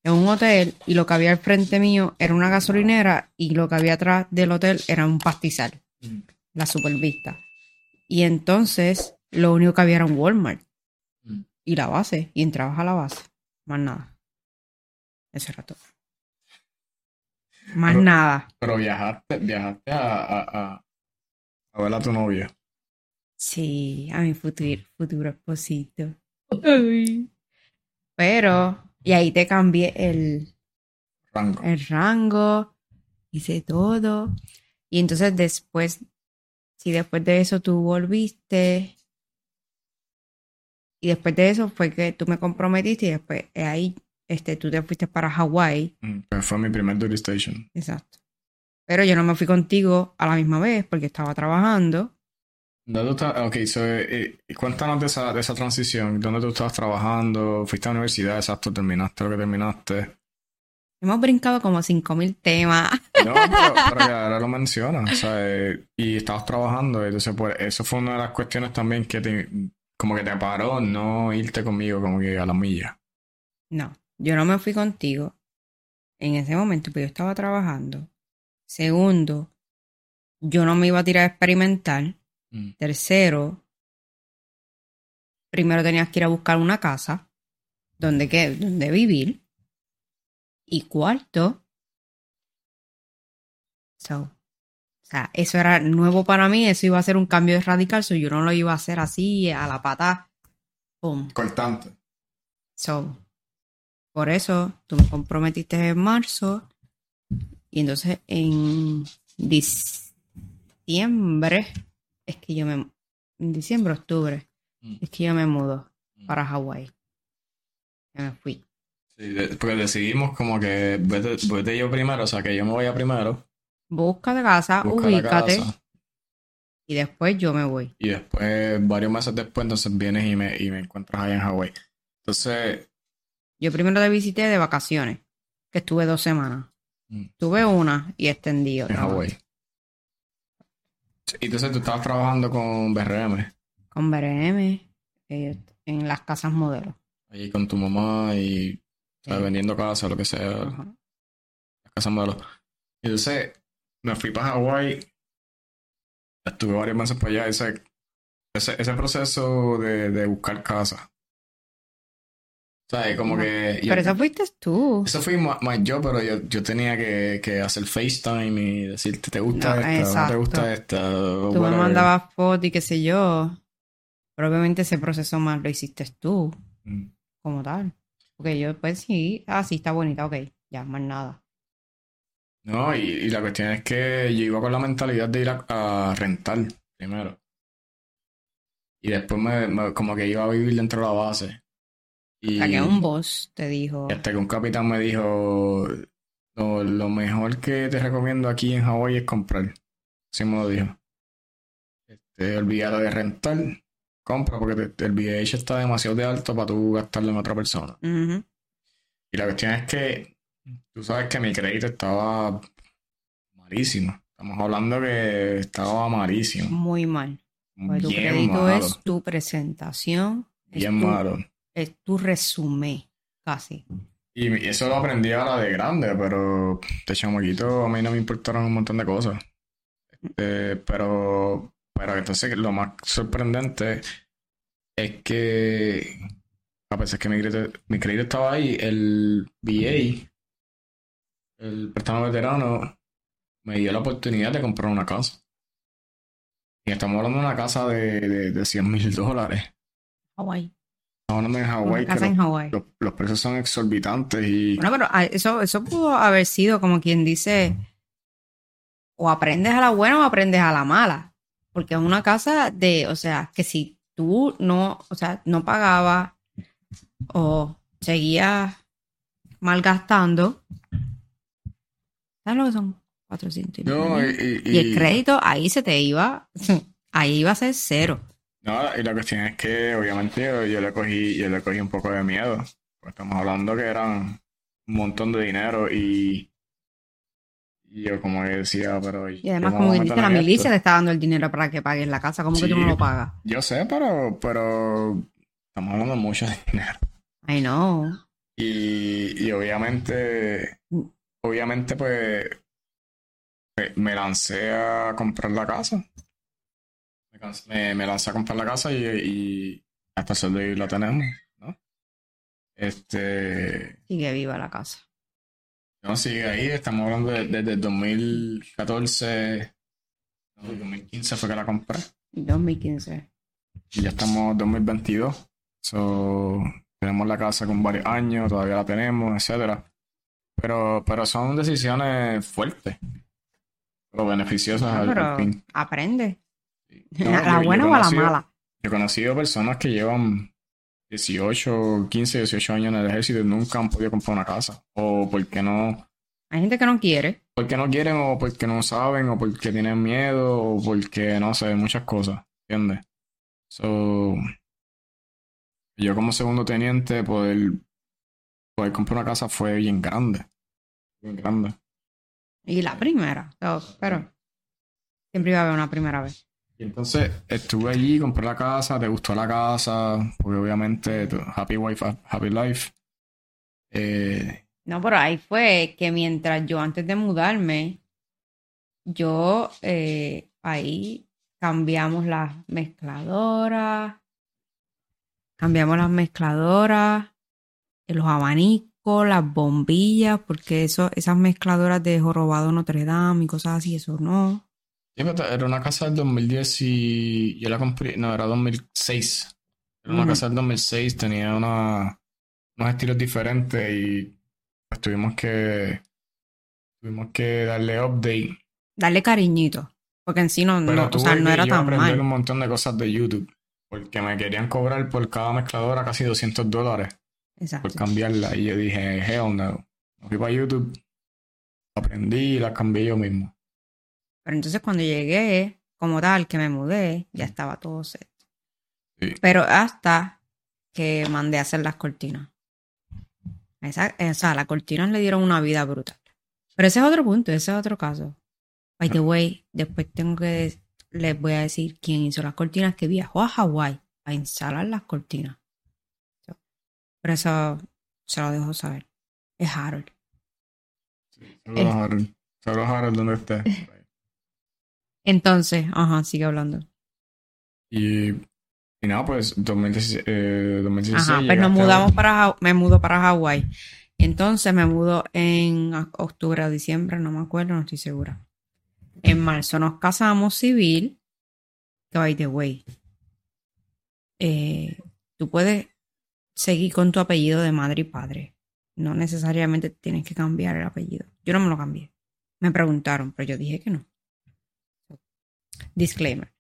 en un hotel, y lo que había al frente mío era una gasolinera y lo que había atrás del hotel era un pastizal Mm. la supervista. Y entonces lo único que había era un Walmart Mm. y la base. Y entrabas a la base. Más nada. Eso era todo. Más Pero- nada. Pero viajaste, viajaste a, a, a, a ver a tu novia. Sí, a mi futuro, futuro esposito. Ay. Pero, y ahí te cambié el, Rango. el rango, hice todo. Y entonces después, si después de eso tú volviste, y después de eso fue que tú me comprometiste y después eh, ahí este, tú te fuiste para Hawái. Mm, fue mi primer duty station. Exacto. Pero yo no me fui contigo a la misma vez porque estaba trabajando. ¿Dónde tú estás? Ok, so, eh, eh, cuéntanos de esa, de esa transición. ¿Dónde tú estabas trabajando? ¿Fuiste a la universidad? Exacto, terminaste lo que terminaste. Hemos brincado como 5.000 temas. No, pero, ahora lo mencionas, o sea, y estabas trabajando, entonces pues, eso fue una de las cuestiones también que te, como que te paró no irte conmigo como que a la milla. No, yo no me fui contigo en ese momento, porque yo estaba trabajando. Segundo, yo no me iba a tirar a experimentar. Mm. Tercero, primero tenías que ir a buscar una casa donde, ¿qué? donde vivir. Y cuarto, so, o sea, eso era nuevo para mí, eso iba a ser un cambio radical, so yo no lo iba a hacer así a la pata. Pum. Cortante. So, por eso tú me comprometiste en marzo y entonces en diciembre es que yo me en diciembre, octubre, mm. es que yo me mudo mm. para Hawái. me fui. Sí, porque decidimos como que vete, yo primero, o sea, que yo me voy a primero. Busca de casa, ubícate. Y después yo me voy. Y después, varios meses después, entonces vienes y me, y me encuentras ahí en Hawái. Entonces... Yo primero te visité de vacaciones, que estuve dos semanas. Mm. Tuve una y extendí otra. En Hawái. Y entonces tú estabas trabajando con BRM. Con BRM, eh, en las casas modelos. Ahí con tu mamá y vendiendo casa, lo que sea. Las casas modelos. Y entonces me fui para Hawái. Estuve varios meses para allá. Ese, ese, ese proceso de, de buscar casa. ¿Sabes? Como que. Pero eso fuiste tú. Eso fui más, yo, pero yo, yo tenía que, que, hacer FaceTime y decirte, ¿te gusta esta? ¿No te gusta esta? Tú me mandabas fotos y qué sé yo. Pero obviamente ese proceso más lo hiciste tú. Mm. Como tal. Porque yo, pues sí, ah, sí, está bonita, ok, ya, más nada. No, y, la cuestión es que yo iba con la mentalidad de ir a, rentar primero. Y después me, como que iba a vivir dentro de la base. Y, que un boss te dijo. Hasta que un capitán me dijo, lo, mejor que te recomiendo aquí en Hawái es comprar. Así me lo dijo. Este, olvídalo de rentar compra porque el VIH está demasiado de alto para tú gastarlo en otra persona. Y la cuestión es que tú sabes que mi crédito estaba malísimo. Estamos hablando que estaba malísimo. Muy mal. Pues tu crédito es tu presentación. Bien malo. Es tu resumen, casi. Y eso lo aprendí ahora de grande, pero de chamaquito a mí no me importaron un montón de cosas. Este, pero pero entonces lo más sorprendente es que a pesar que mi crédito, mi crédito estaba ahí, el VA, el préstamo veterano, me dio la oportunidad de comprar una casa. Y estamos hablando de una casa de, de, de 100 mil dólares. Hawái. Hablando de Hawái. en Hawái. Los, precios son exorbitantes y... Bueno, pero ah, eso, eso pudo haber sido como quien dice, o aprendes a la buena o aprendes a la mala. Porque es una casa de, o sea, que si tú no, o sea, no pagabas o seguías malgastando, ¿sabes lo que son? 400 y, y, el crédito ahí se te iba, ahí iba a ser cero. No, y la cuestión es que obviamente yo, le cogí, yo le cogí un poco de miedo. Estamos hablando que eran un montón de dinero y y yo como decía, pero... Y además como que dice, la milicia te está dando el dinero para que pagues la casa, ¿cómo que tú no lo pagas? Yo sé, pero, pero estamos hablando de mucho dinero. I know. Y, y obviamente, obviamente pues me lancé a comprar la casa. Me, me lancé a comprar la casa y, y hasta el de la tenemos, ¿no? Este... Sigue viva la casa. No, sigue ahí, estamos hablando desde el 2014, 2015 fue que la compré. 2015. Y ya estamos en 2022. So, tenemos la casa con varios años, todavía la tenemos, etcétera. Pero, pero son decisiones fuertes, pero beneficiosas pero Aprende. ¿A la buena o a la mala? Yo he conocido personas que llevan 18, 15, 18 años en el ejército y nunca han podido comprar una casa. O porque no. Hay gente que no quiere. Porque no quieren, o porque no saben, o porque tienen miedo, o porque no sé, muchas cosas. ¿Entiendes? So, yo como segundo teniente, poder, poder comprar una casa fue bien grande. Bien grande. Y la primera, pero siempre iba a haber una primera vez. Y entonces estuve allí, compré la casa, te gustó la casa, porque obviamente happy wife, happy life. Eh, no, pero ahí fue que mientras yo antes de mudarme, yo eh, ahí cambiamos las mezcladoras, cambiamos las mezcladoras, los abanicos, las bombillas, porque eso, esas mezcladoras de Jorobado Notre Dame y cosas así, eso no. Era una casa del 2010 y yo la compré, no, era 2006. Era una casa del 2006, tenía una, unos estilos diferentes y pues tuvimos que tuvimos que darle update. Darle cariñito, porque en sí no, no, o sea, no era tan mal. un montón de cosas de YouTube, porque me querían cobrar por cada mezcladora casi 200 dólares. Exacto. Por cambiarla. Y yo dije, hell no. Me fui para YouTube, aprendí y la cambié yo mismo. Pero entonces cuando llegué, como tal, que me mudé, ya estaba todo set. Pero hasta que mandé a hacer las cortinas. Esa, o sea, las cortinas le dieron una vida brutal. Pero ese es otro punto, ese es otro caso. By the way, después tengo que les voy a decir quién hizo las cortinas que viajó a Hawái a instalar las cortinas. Pero eso se lo dejo saber. Es Harold. Sí, saludos Harold. Saludos Harold, ¿dónde esté? Entonces, ajá, sigue hablando. Y, y nada, pues 2016. Eh, 2016 ajá, pues nos mudamos para, me mudo para Hawái. Entonces me mudo en octubre o diciembre, no me acuerdo, no estoy segura. En marzo nos casamos civil. Que by the way, eh, tú puedes seguir con tu apellido de madre y padre. No necesariamente tienes que cambiar el apellido. Yo no me lo cambié. Me preguntaron, pero yo dije que no. Disclaimer.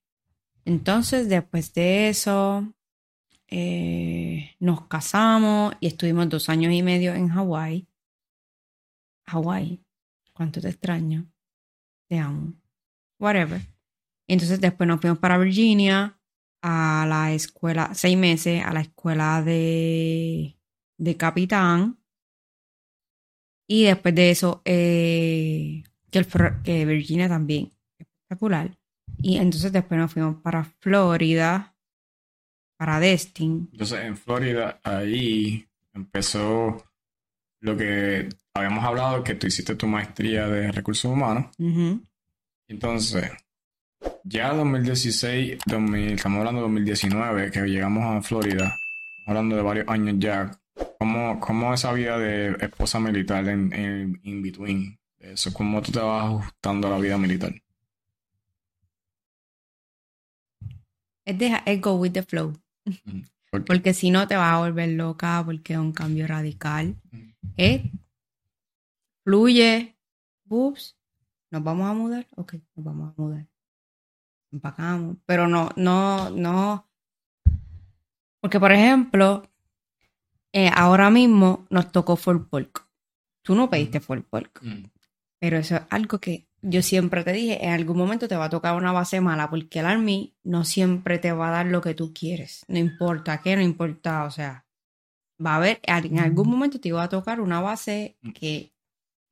Entonces, después de eso, eh, nos casamos y estuvimos dos años y medio en Hawái. Hawái, cuánto te extraño. Te amo. Whatever. entonces después nos fuimos para Virginia a la escuela, seis meses a la escuela de, de capitán. Y después de eso, eh, que, que Virginia también, espectacular. Y entonces después nos fuimos para Florida, para Destin. Entonces en Florida ahí empezó lo que habíamos hablado, que tú hiciste tu maestría de recursos humanos. Entonces, ya 2016, 2000, estamos hablando de 2019, que llegamos a Florida, hablando de varios años ya. ¿Cómo, cómo esa vida de esposa militar en, en in between? Eso, ¿Cómo tú te vas ajustando a la vida militar? Es, deja, es go with the flow. porque si no te vas a volver loca, porque es un cambio radical. ¿Eh? Fluye. Ups. ¿Nos vamos a mudar? Ok, nos vamos a mudar. Empacamos. Pero no, no, no. Porque, por ejemplo, eh, ahora mismo nos tocó Fort Polk. Tú no pediste Fort Polk. Pero eso es algo que yo siempre te dije, en algún momento te va a tocar una base mala, porque el Army no siempre te va a dar lo que tú quieres. No importa qué, no importa, o sea, va a haber, en algún momento te va a tocar una base mm. que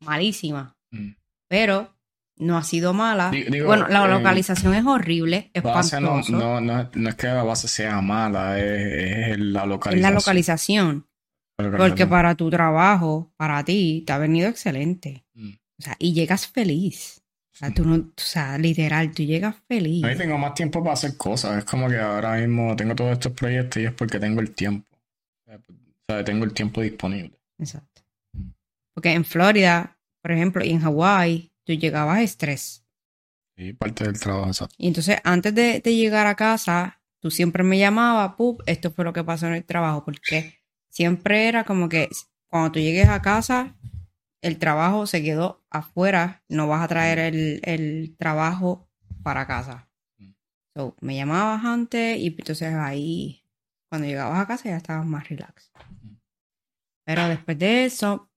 malísima, mm. pero no ha sido mala. bueno, la eh, localización es horrible, es no, no, no, es que la base sea mala, es, la localización. Es la localización. Porque para tu trabajo, para ti, te ha venido excelente. Mm. O sea, y llegas feliz. O sea, tú no, o sea, literal, tú llegas feliz. Ahí tengo más tiempo para hacer cosas. Es como que ahora mismo tengo todos estos proyectos y es porque tengo el tiempo. O sea, tengo el tiempo disponible. Exacto. Porque en Florida, por ejemplo, y en Hawái, tú llegabas a estrés. Sí, parte del trabajo, exacto. Y entonces, antes de, de llegar a casa, tú siempre me llamabas, pup, esto fue lo que pasó en el trabajo, porque siempre era como que cuando tú llegues a casa, el trabajo se quedó afuera, no vas a traer el, trabajo para casa. So, me llamabas antes y entonces ahí, cuando llegabas a casa ya estabas más relax. Pero después de eso,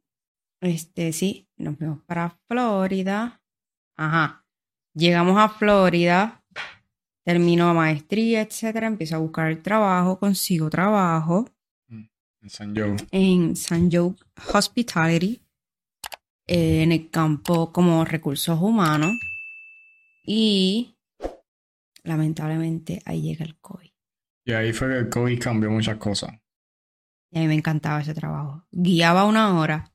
este sí, nos fuimos para Florida. Ajá. Llegamos a Florida, termino maestría, etcétera, empiezo a buscar el trabajo, consigo trabajo. En San Joe. En San Joe Hospitality eh, en el campo como recursos humanos y lamentablemente ahí llega el COVID. Y ahí fue que el COVID cambió muchas cosas. Y a mí me encantaba ese trabajo. Guiaba una hora,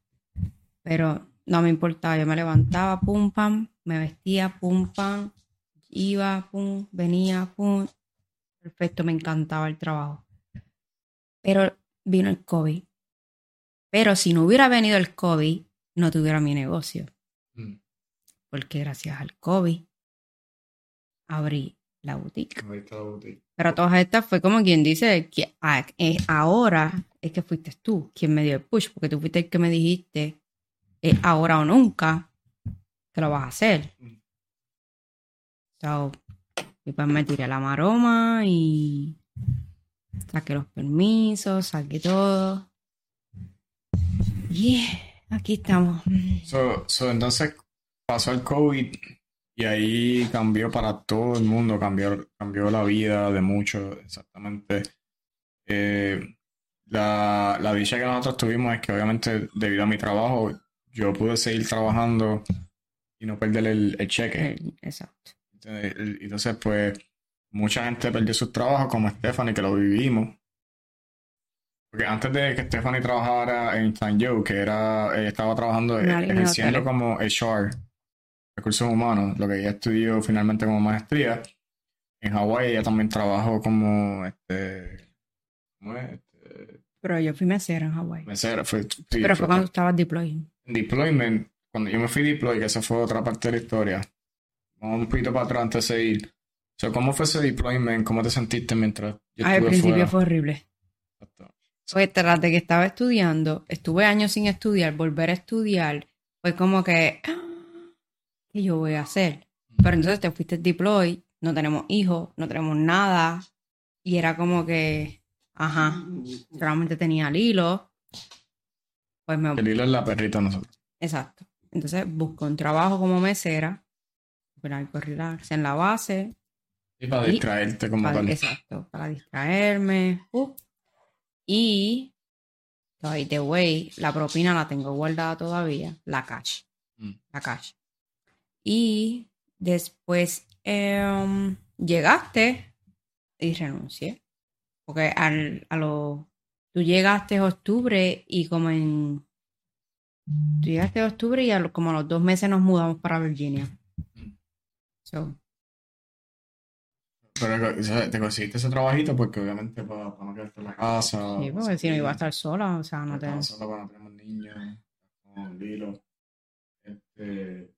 pero no me importaba. Yo me levantaba, pum, pam, me vestía, pum, pam, iba, pum, venía, pum. Perfecto, me encantaba el trabajo. Pero vino el COVID. Pero si no hubiera venido el COVID, no tuviera mi negocio. Mm. Porque gracias al COVID abrí la boutique. Pero todas estas fue como quien dice que eh, ahora es que fuiste tú quien me dio el push, porque tú fuiste el que me dijiste ahora o nunca que lo vas a hacer. Mm. So, y pues me tiré la maroma y saqué los permisos, saqué todo. Y aquí estamos. So, entonces pasó el COVID y ahí cambió para todo el mundo, cambió, cambió la vida de muchos, exactamente. Eh, la, la dicha que nosotros tuvimos es que obviamente debido a mi trabajo yo pude seguir trabajando y no perder el, cheque. Exacto. Entonces, pues, mucha gente perdió sus trabajos, como Stephanie, que lo vivimos. Porque antes de que Stephanie trabajara en Time Joe, que era, estaba trabajando ejerciendo como HR, recursos humanos, lo que ella estudió finalmente como maestría. En Hawái ella también trabajó como este, ¿cómo es? Este, Pero yo fui mesera en Hawái. Mesera, fue, Pero fue, cuando estabas deploying. Deployment, cuando yo me fui deploy, que esa fue otra parte de la historia. Vamos un poquito para atrás antes de ir. ¿Cómo fue ese deployment? ¿Cómo te sentiste mientras yo Al principio fue horrible. Fue tras de que estaba estudiando, estuve años sin estudiar, volver a estudiar, fue como que, ah, ¿qué yo voy a hacer? Pero entonces te fuiste deploy, no tenemos hijos, no tenemos nada, y era como que, ajá, solamente tenía el hilo. Pues me... El hilo es la perrita nosotros. Exacto. Entonces busco un trabajo como mesera, para relax en la base. Y para distraerte como tal. Exacto, para distraerme. Uh, y, by the way, la propina la tengo guardada todavía, la cash. Mm. La cash. Y después em, llegaste y renuncié. Porque al, a lo. Tú llegaste en octubre y como en. Tú llegaste en octubre y como a los dos meses nos mudamos para Virginia. Mm. So, pero te conseguiste ese trabajito porque obviamente para, no quedarte en la casa. Sí, porque si no iba a estar sola, o sea, no te... sola cuando tenemos niños, con Lilo. Este,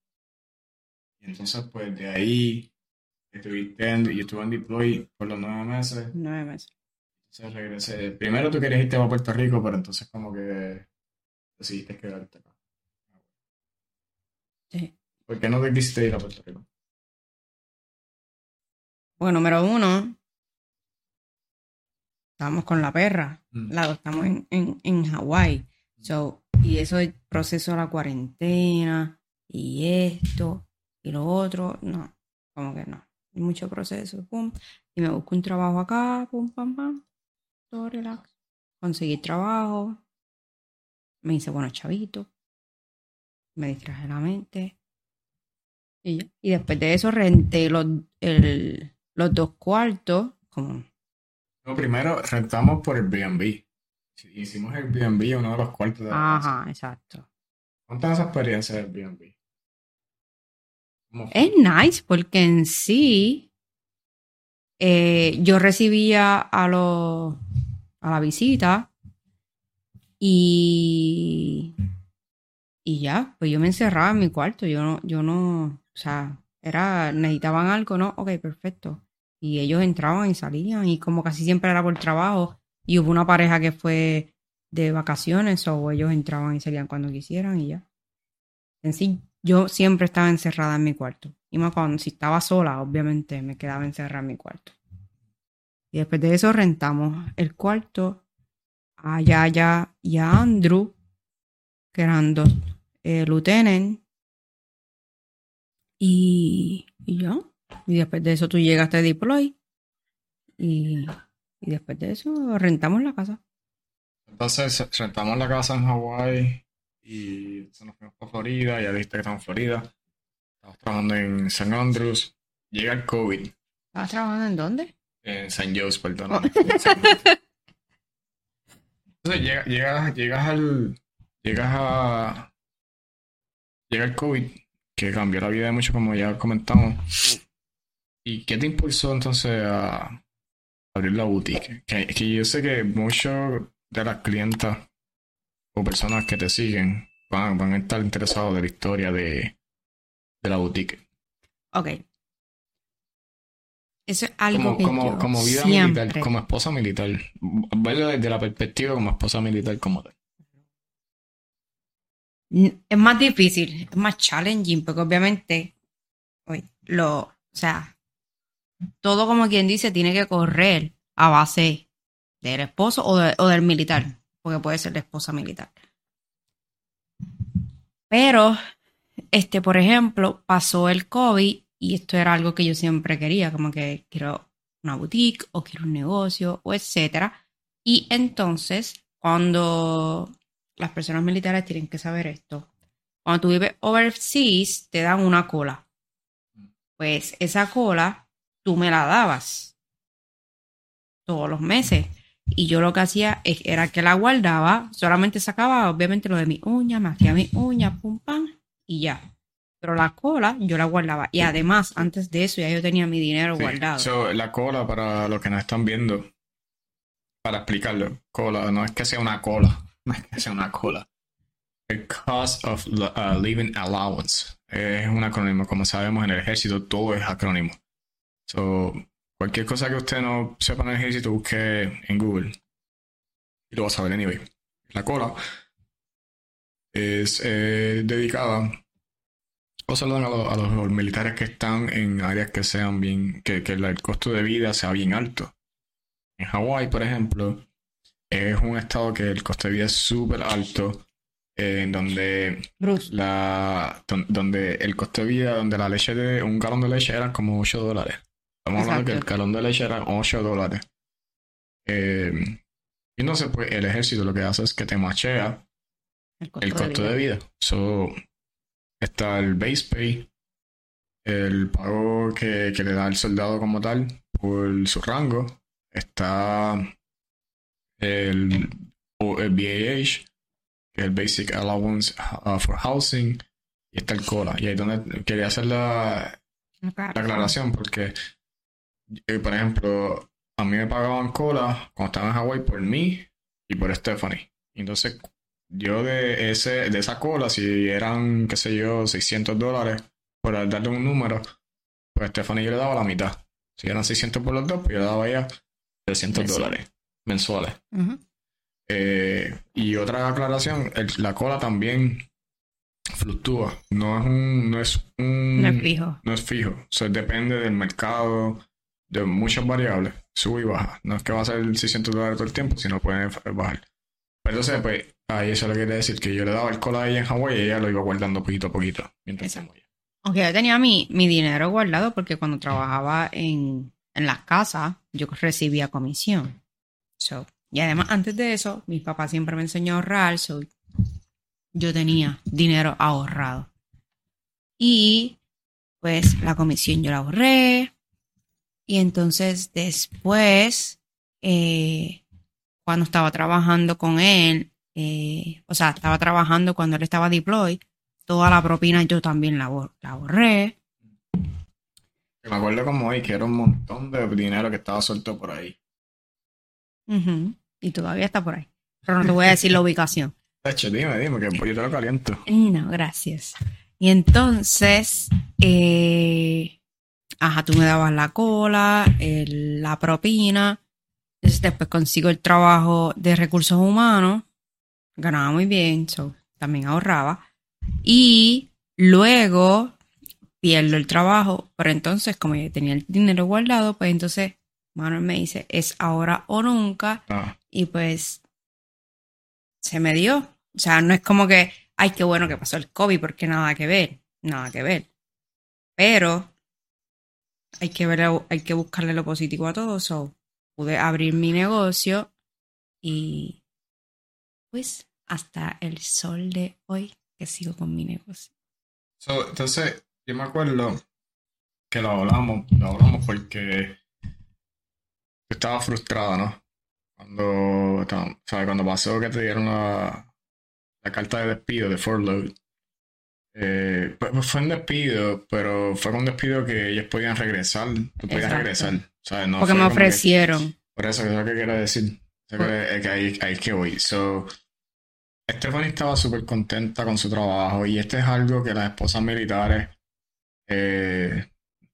y entonces, pues de ahí estuviste en, y estuve en deploy por los nueve meses. Nueve meses. Entonces regresé. Primero tú querías irte a Puerto Rico, pero entonces como que decidiste quedarte acá. Sí. ¿Por qué no te quisiste ir a Puerto Rico? Bueno, número uno, estábamos con la perra. Mm. La estamos en, en, en Hawái. So, y eso es proceso de la cuarentena y esto y lo otro. No, como que no. Hay mucho proceso. Pum. Y me busco un trabajo acá. Pum, pam, pam. Todo relax. Conseguí trabajo. Me hice buenos chavitos. Me distraje la mente. Y, y después de eso renté los, el, los dos cuartos, como... No, primero rentamos por el B&B. Hicimos el B&B uno de los cuartos de la Ajá, exacto. ¿Cuántas experiencias del B&B? Es nice porque en sí eh, yo recibía a los a la visita y y ya, pues yo me encerraba en mi cuarto, yo no, yo no, o sea, era, necesitaban algo, ¿no? Ok, perfecto. Y ellos entraban y salían y como casi siempre era por trabajo. Y hubo una pareja que fue de vacaciones o ellos entraban y salían cuando quisieran y ya. En sí, yo siempre estaba encerrada en mi cuarto. Y más cuando si estaba sola, obviamente me quedaba encerrada en mi cuarto. Y después de eso rentamos el cuarto a Yaya y a Andrew, que eran dos eh, y, y ya. Y después de eso tú llegaste a Deploy. Y, y después de eso rentamos la casa. Entonces rentamos la casa en Hawái y nos fuimos para Florida, ya viste que estamos en Florida. Estamos trabajando en San Andrews. Llega el COVID. ¿Estabas trabajando en dónde? En San Jose, perdón. Oh. Entonces llegas, llegas, llegas al. Llegas a. Llega el COVID, que cambió la vida de muchos, como ya comentamos. ¿Y qué te impulsó entonces a abrir la boutique? Que, que yo sé que muchos de las clientas o personas que te siguen van, van a estar interesados de la historia de, de la boutique. Ok. Eso es algo como, que como, yo como vida siempre... militar, como esposa militar. Verlo desde la perspectiva como esposa militar como tal. Es más difícil, es más challenging, porque obviamente, lo, o sea, todo como quien dice tiene que correr a base del esposo o del militar, porque puede ser la esposa militar. Pero, este, por ejemplo, pasó el COVID y esto era algo que yo siempre quería, como que quiero una boutique o quiero un negocio o etcétera. Y entonces, cuando las personas militares tienen que saber esto, cuando tú vives overseas, te dan una cola. Pues esa cola tú me la dabas todos los meses. Y yo lo que hacía era que la guardaba, solamente sacaba obviamente lo de mi uña, me hacía mi uña, pum, pam, y ya. Pero la cola yo la guardaba. Y además, antes de eso, ya yo tenía mi dinero guardado. la cola, para los que nos están viendo, para explicarlo, cola, no es que sea una cola, no es una cola. El Cost of uh, Living Allowance es un acrónimo. Como sabemos, en el ejército todo es acrónimo. So, cualquier cosa que usted no sepa en el ejército, busque en Google. Y lo va a saber anyway. La cola es eh, dedicada o saludan a, a, los militares que están en áreas que sean bien, que, que el costo de vida sea bien alto. En Hawái, por ejemplo, es un estado que el costo de vida es súper alto, eh, en donde la, donde el costo de vida, donde la leche de un galón de leche eran como 8 dólares. Estamos hablando que el galón de leche era 8 dólares. Eh, y entonces, pues, el ejército lo que hace es que te machea el costo, de vida. está el base pay, el pago que, que, le da el soldado como tal por su rango. Está el, el BAH, que es el Basic Allowance uh, for Housing, y está el COLA. Y ahí es donde quería hacer la, la aclaración, porque, eh, por ejemplo, a mí me pagaban COLA cuando estaba en Hawaii por mí y por Stephanie. Entonces, yo de, ese, de esa cola, si eran, qué sé yo, 600 dólares, por darle un número, pues Stephanie yo le daba la mitad. Si eran 600 por los dos, pues yo le daba ya 300 dólares mensuales. eh, y otra aclaración, el, la cola también fluctúa. No es un, no es un, no es fijo. No es fijo. O sea, depende del mercado, de muchas variables. Sube y baja. No es que va a ser 600 dólares todo el tiempo, sino puede bajar. Pero entonces, pues, ahí eso le quiere decir que yo le daba el cola a ella en Hawái y ella lo iba guardando poquito a poquito mientras se movía. Aunque yo tenía mi, mi dinero guardado porque cuando trabajaba en, en las casas, yo recibía comisión. So, y además, antes de eso, mi papá siempre me enseñó a ahorrar, so, yo tenía dinero ahorrado. Y pues la comisión yo la ahorré. Y entonces después, eh, cuando estaba trabajando con él, eh, o sea, estaba trabajando cuando él estaba deploy, toda la propina yo también la, la ahorré. Me acuerdo como hoy que era un montón de dinero que estaba suelto por ahí. Y todavía está por ahí. Pero no te voy a decir la ubicación. dime, dime, que yo te lo caliento. No, gracias. Y entonces, eh, ajá, tú me dabas la cola, la propina. Entonces después consigo el trabajo de recursos humanos. Ganaba muy bien, so, también ahorraba. Y luego pierdo el trabajo, pero entonces como ya tenía el dinero guardado, pues entonces Manuel me dice, es ahora o nunca. Ah. Y pues se me dio. O sea, no es como que, ay, qué bueno que pasó el COVID, porque nada que ver, nada que ver. Pero hay que ver, hay que buscarle lo positivo a todo. So, pude abrir mi negocio y pues hasta el sol de hoy que sigo con mi negocio. entonces, yo me acuerdo que lo hablamos, lo hablamos porque estaba frustrado, ¿no? Cuando, cuando pasó que te dieron la, la carta de despido de furlough, eh, pues, pues fue un despido, pero fue un despido que ellos podían regresar. Tú podías regresar. Porque me ofrecieron. por eso, es lo que quiero decir. que, ahí, es que voy. So, Stephanie estaba súper contenta con su trabajo y este es algo que las esposas militares, eh,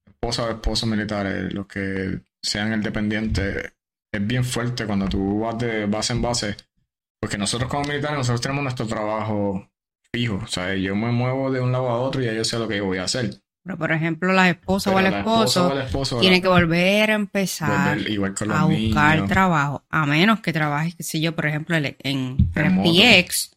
esposas o esposos militares, los que sean el dependiente, es bien fuerte cuando tú vas de base en base. Porque nosotros como militares, nosotros tenemos nuestro trabajo fijo. O sea, yo me muevo de un lado a otro y ya yo sé lo que voy a hacer. Pero, por ejemplo, la esposa o el esposo, tiene que volver a empezar a buscar trabajo. A menos que trabajes, qué sé yo, por ejemplo, en, en PX,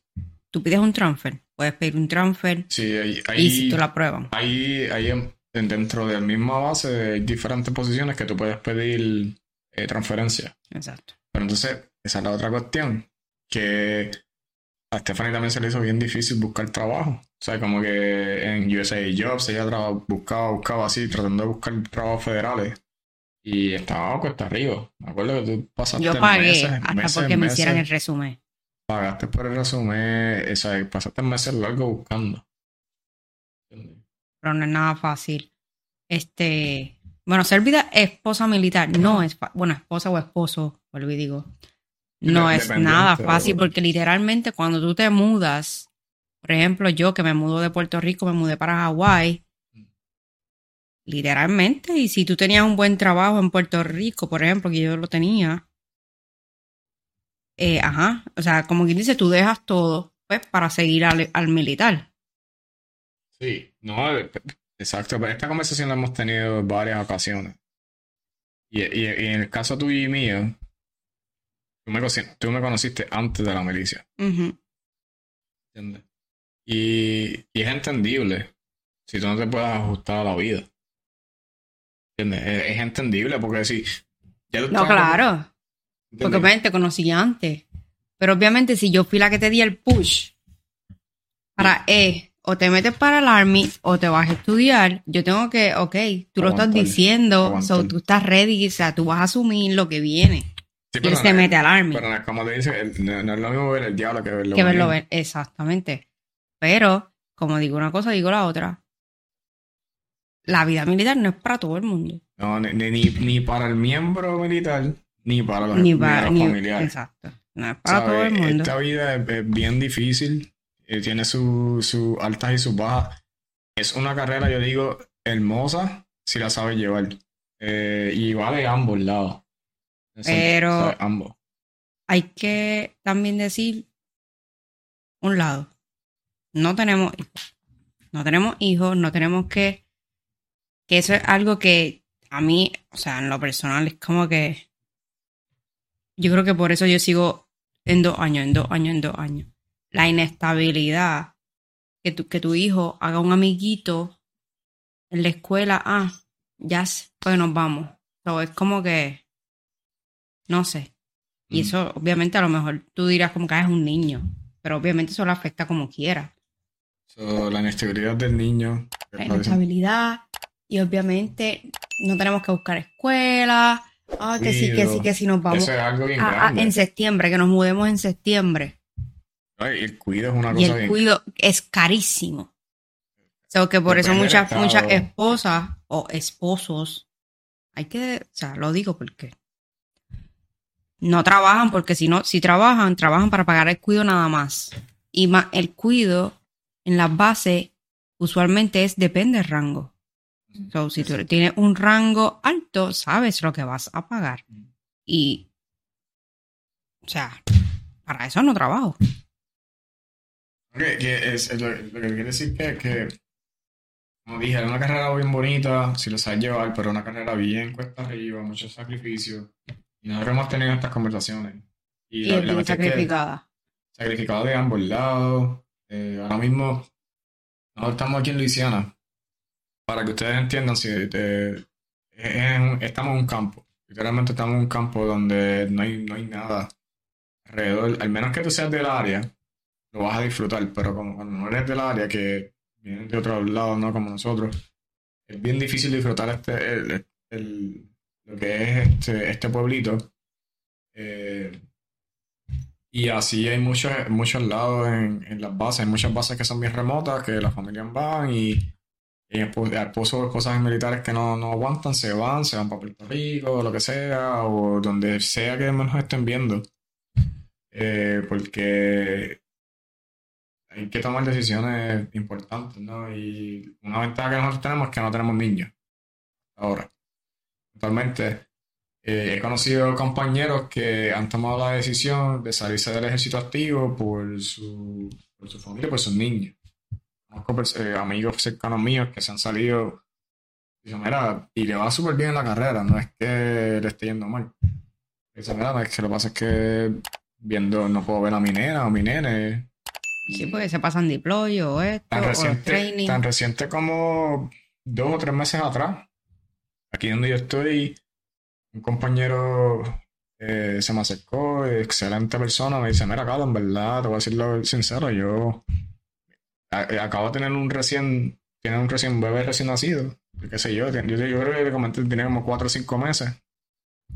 tú pides un transfer. Puedes pedir un transfer sí, ahí, y si tú la pruebas. Ahí, ahí dentro de la misma base hay diferentes posiciones que tú puedes pedir eh, transferencia. Exacto. Pero entonces, esa es la otra cuestión. Que a Stephanie también se le hizo bien difícil buscar trabajo. O sea, como que en USA Jobs ella buscaba, buscaba así, tratando de buscar trabajos federales. Y estaba cuesta arriba. Me acuerdo que tú pasaste Yo pagué meses, hasta porque me hicieran el resumen. Pagaste por el resumen, o sea, pasaste meses largos buscando. Pero no es nada fácil. Este, bueno, ser vida esposa militar no es, bueno, esposa o esposo, vuelvo y digo, no es nada fácil porque literalmente cuando tú te mudas, por ejemplo, yo que me mudo de Puerto Rico, me mudé para Hawái, literalmente, y si tú tenías un buen trabajo en Puerto Rico, por ejemplo, que yo lo tenía, eh, ajá, o sea, como quien dice, tú dejas todo, pues, para seguir al, militar. Sí, no, exacto, pero esta conversación la hemos tenido en varias ocasiones. Y, y en el caso tuyo y mío, Tú me, tú me conociste antes de la milicia. ¿Entiendes? Y, y, es entendible si tú no te puedes ajustar a la vida. ¿Entiendes? Es, entendible porque si... no, claro. Porque obviamente te conocí antes. Pero obviamente si yo fui la que te di el push para, eh, o te metes para el army o te vas a estudiar, yo tengo que, ok, tú lo estás diciendo, so, tú estás ready, o sea, tú vas a asumir lo que viene y él se mete al army. Pero como te dice, no, es lo mismo ver el diablo que verlo Que verlo ver, exactamente. Pero, como digo una cosa, digo la otra. La vida militar no es para todo el mundo. No, ni, ni, para el miembro militar, ni para los, ni para, familiares. Exacto. No es para todo el mundo. Esta vida es, bien difícil. Eh, tiene sus su altas y sus bajas. Es una carrera, yo digo, hermosa si la sabes llevar. Eh, y vale ambos lados. Pero hay que también decir un lado. No tenemos hijos. No tenemos hijos, no tenemos que... Que eso es algo que a mí, o sea, en lo personal es como que... Yo creo que por eso yo sigo en dos años, en dos años, en dos años. La inestabilidad. Que tu, que tu hijo haga un amiguito en la escuela. Ah, ya, pues nos vamos. So, es como que no sé. Y mm. eso, obviamente, a lo mejor tú dirás como que ah, es un niño, pero obviamente eso lo afecta como quiera. la inestabilidad del niño. La inestabilidad. Y obviamente no tenemos que buscar escuela. Ah, que sí, que sí, que sí nos vamos. Eso es algo bien en septiembre, que nos mudemos en septiembre. Ay, el cuido es una cosa y el cuido es carísimo. O sea, que por eso muchas, muchas esposas o esposos, hay que, o sea, lo digo porque no trabajan porque si no, si trabajan, trabajan para pagar el cuido nada más. Y más el cuido en la base usualmente es depende del rango. So, si tú tienes un rango alto, sabes lo que vas a pagar. Y, o sea, para eso no trabajo. Que es, lo, que quiere decir que, que, como dije, es una carrera bien bonita, si lo sabes llevar, pero una carrera bien cuesta arriba, mucho sacrificio. Y nosotros hemos tenido estas conversaciones. Y, la, sacrificada. sacrificada de ambos lados. Eh, ahora mismo, nosotros estamos aquí en Luisiana. Para que ustedes entiendan, si estamos en un campo. Literalmente estamos en un campo donde no hay, no hay nada alrededor. Al menos que tú seas del área, lo vas a disfrutar, pero como cuando no eres del área, que vienen de otro lado, ¿no? Como nosotros, es bien difícil disfrutar este, el, lo que es este, este pueblito. Eh, y así hay muchos, muchos lados en, en, las bases, hay muchas bases que son bien remotas, que las familias van y, y al pozo cosas militares que no, no aguantan, se van, se van para Puerto Rico, lo que sea, o donde sea que menos estén viendo. Eh, porque hay que tomar decisiones importantes, ¿no? Y una ventaja que nosotros tenemos es que no tenemos niños. Ahora, actualmente eh, he conocido compañeros que han tomado la decisión de salirse del ejército activo por su, por su familia, por sus niños. Conozco eh, amigos cercanos míos que se han salido y mira, y le va súper bien en la carrera, no es que le esté yendo mal. Dicen, mira, es que lo que pasa es que viendo, no puedo ver a mi nena o mi nene. Sí, pues se pasan deploy o esto, tan reciente, training. Tan reciente como dos o tres meses atrás. Aquí donde yo estoy, un compañero eh, se me acercó, excelente persona, me dice, mira, Carlos, en verdad, te voy a decirlo sincero, yo eh, acabo de tener un recién, tiene un recién bebé recién nacido, qué sé yo, yo, yo creo que le comenté, tiene como cuatro o cinco meses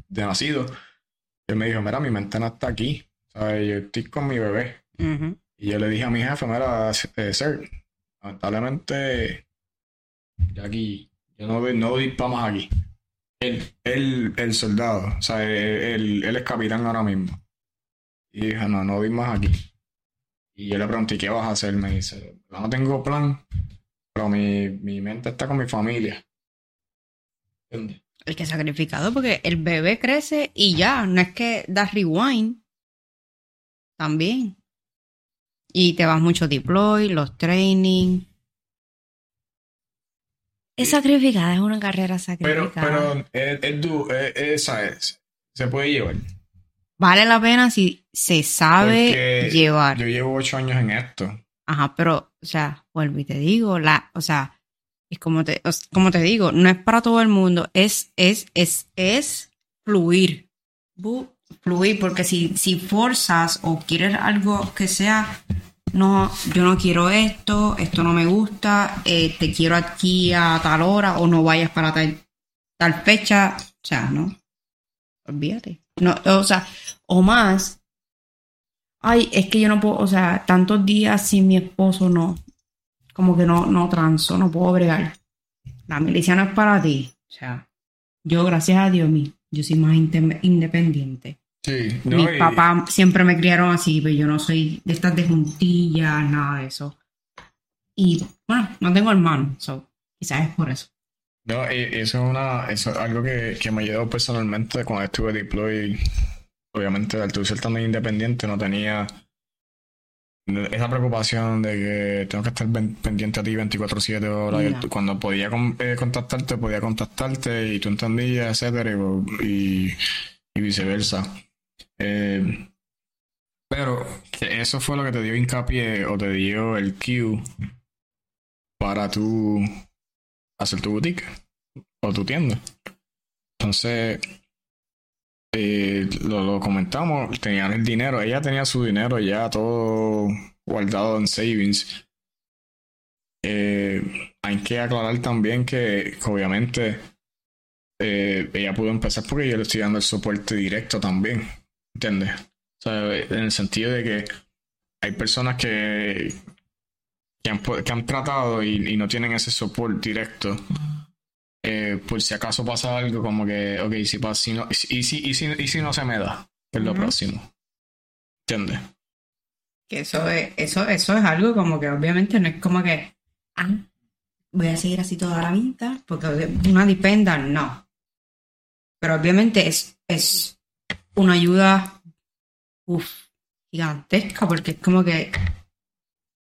de nacido. Y él me dijo, mira, mi mente no está aquí, yo estoy con mi bebé. Y yo le dije a mi jefe, mira, eh, sir, lamentablemente, aquí, yo no, no voy para más aquí. El, el, soldado, o sea, él, él, es capitán ahora mismo. Y dije, no, no voy más aquí. Y yo le pregunté, ¿qué vas a hacer? Me dice, no tengo plan, pero mi, mi mente está con mi familia. ¿Entiendes? El que sacrificado porque el bebé crece y ya, no es que da rewind. También. Y te vas mucho deploy, los training. Es sacrificada, es una carrera sacrificada. Pero, pero esa es. Se puede llevar. Vale la pena si se sabe llevar. Yo llevo ocho años en esto. Ajá, pero, o sea, vuelvo y te digo, la, o sea, es como te, como te digo, no es para todo el mundo, es, es, es, es fluir. Fluir, porque si, si forzas o quieres algo que sea no, yo no quiero esto, esto no me gusta, eh, te quiero aquí a tal hora o no vayas para tal, fecha, o sea, no, olvídate. No, o sea, o más, ay, es que yo no puedo, o sea, tantos días sin mi esposo no, como que no, no transo, no puedo bregar. La milicia no es para ti, o sea, yo gracias a Dios, mío, yo soy más independiente. Sí, Mis papás siempre me criaron así, pero yo no soy de estas de juntillas, nada de eso. Y bueno, no tengo hermano, so, quizás es por eso. No, eso es una, eso es algo que, que me ayudó personalmente cuando estuve deploy. Obviamente, al ser también independiente, no tenía esa preocupación de que tengo que estar pendiente a ti 24-7 horas. Cuando podía eh, contactarte, podía contactarte y tú entendías, etcétera, y, y viceversa. Eh, pero eso fue lo que te dio hincapié o te dio el cue para tú hacer tu boutique o tu tienda. Entonces, eh, lo, comentamos, tenían el dinero, ella tenía su dinero ya todo guardado en savings. Eh, hay que aclarar también que, obviamente ella pudo empezar porque yo le estoy dando el soporte directo también. ¿Entiendes? O sea, en el sentido de que hay personas que, que, han, tratado y, no tienen ese soporte directo. Eh, por si acaso pasa algo como que, ok, si pasa, si no, y, si, y, si, y si no se me da, es lo próximo. ¿Entiendes? Que eso es, eso, eso es algo como que obviamente no es como que, ah, voy a seguir así toda la vida, porque una dependa, no. Pero obviamente es, es una ayuda gigantesca, porque es como que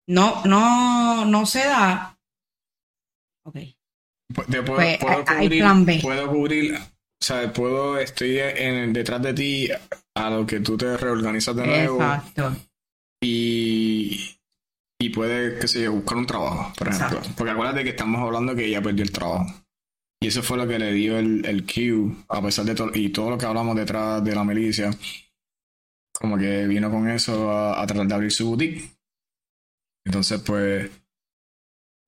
no, no, no se da. Ok. Pues, pues, puedo, cubrir, plan B. Puedo cubrir, o sea, puedo, estoy en, detrás de ti a lo que tú te reorganizas de nuevo. Exacto. Y, y puede, qué sé yo, buscar un trabajo, por ejemplo. Porque acuérdate que estamos hablando que ella perdió el trabajo. Y eso fue lo que le dio el, el Q, a pesar de todo, y todo lo que hablamos detrás de la milicia, como que vino con eso a, tratar de abrir su boutique. Entonces, pues,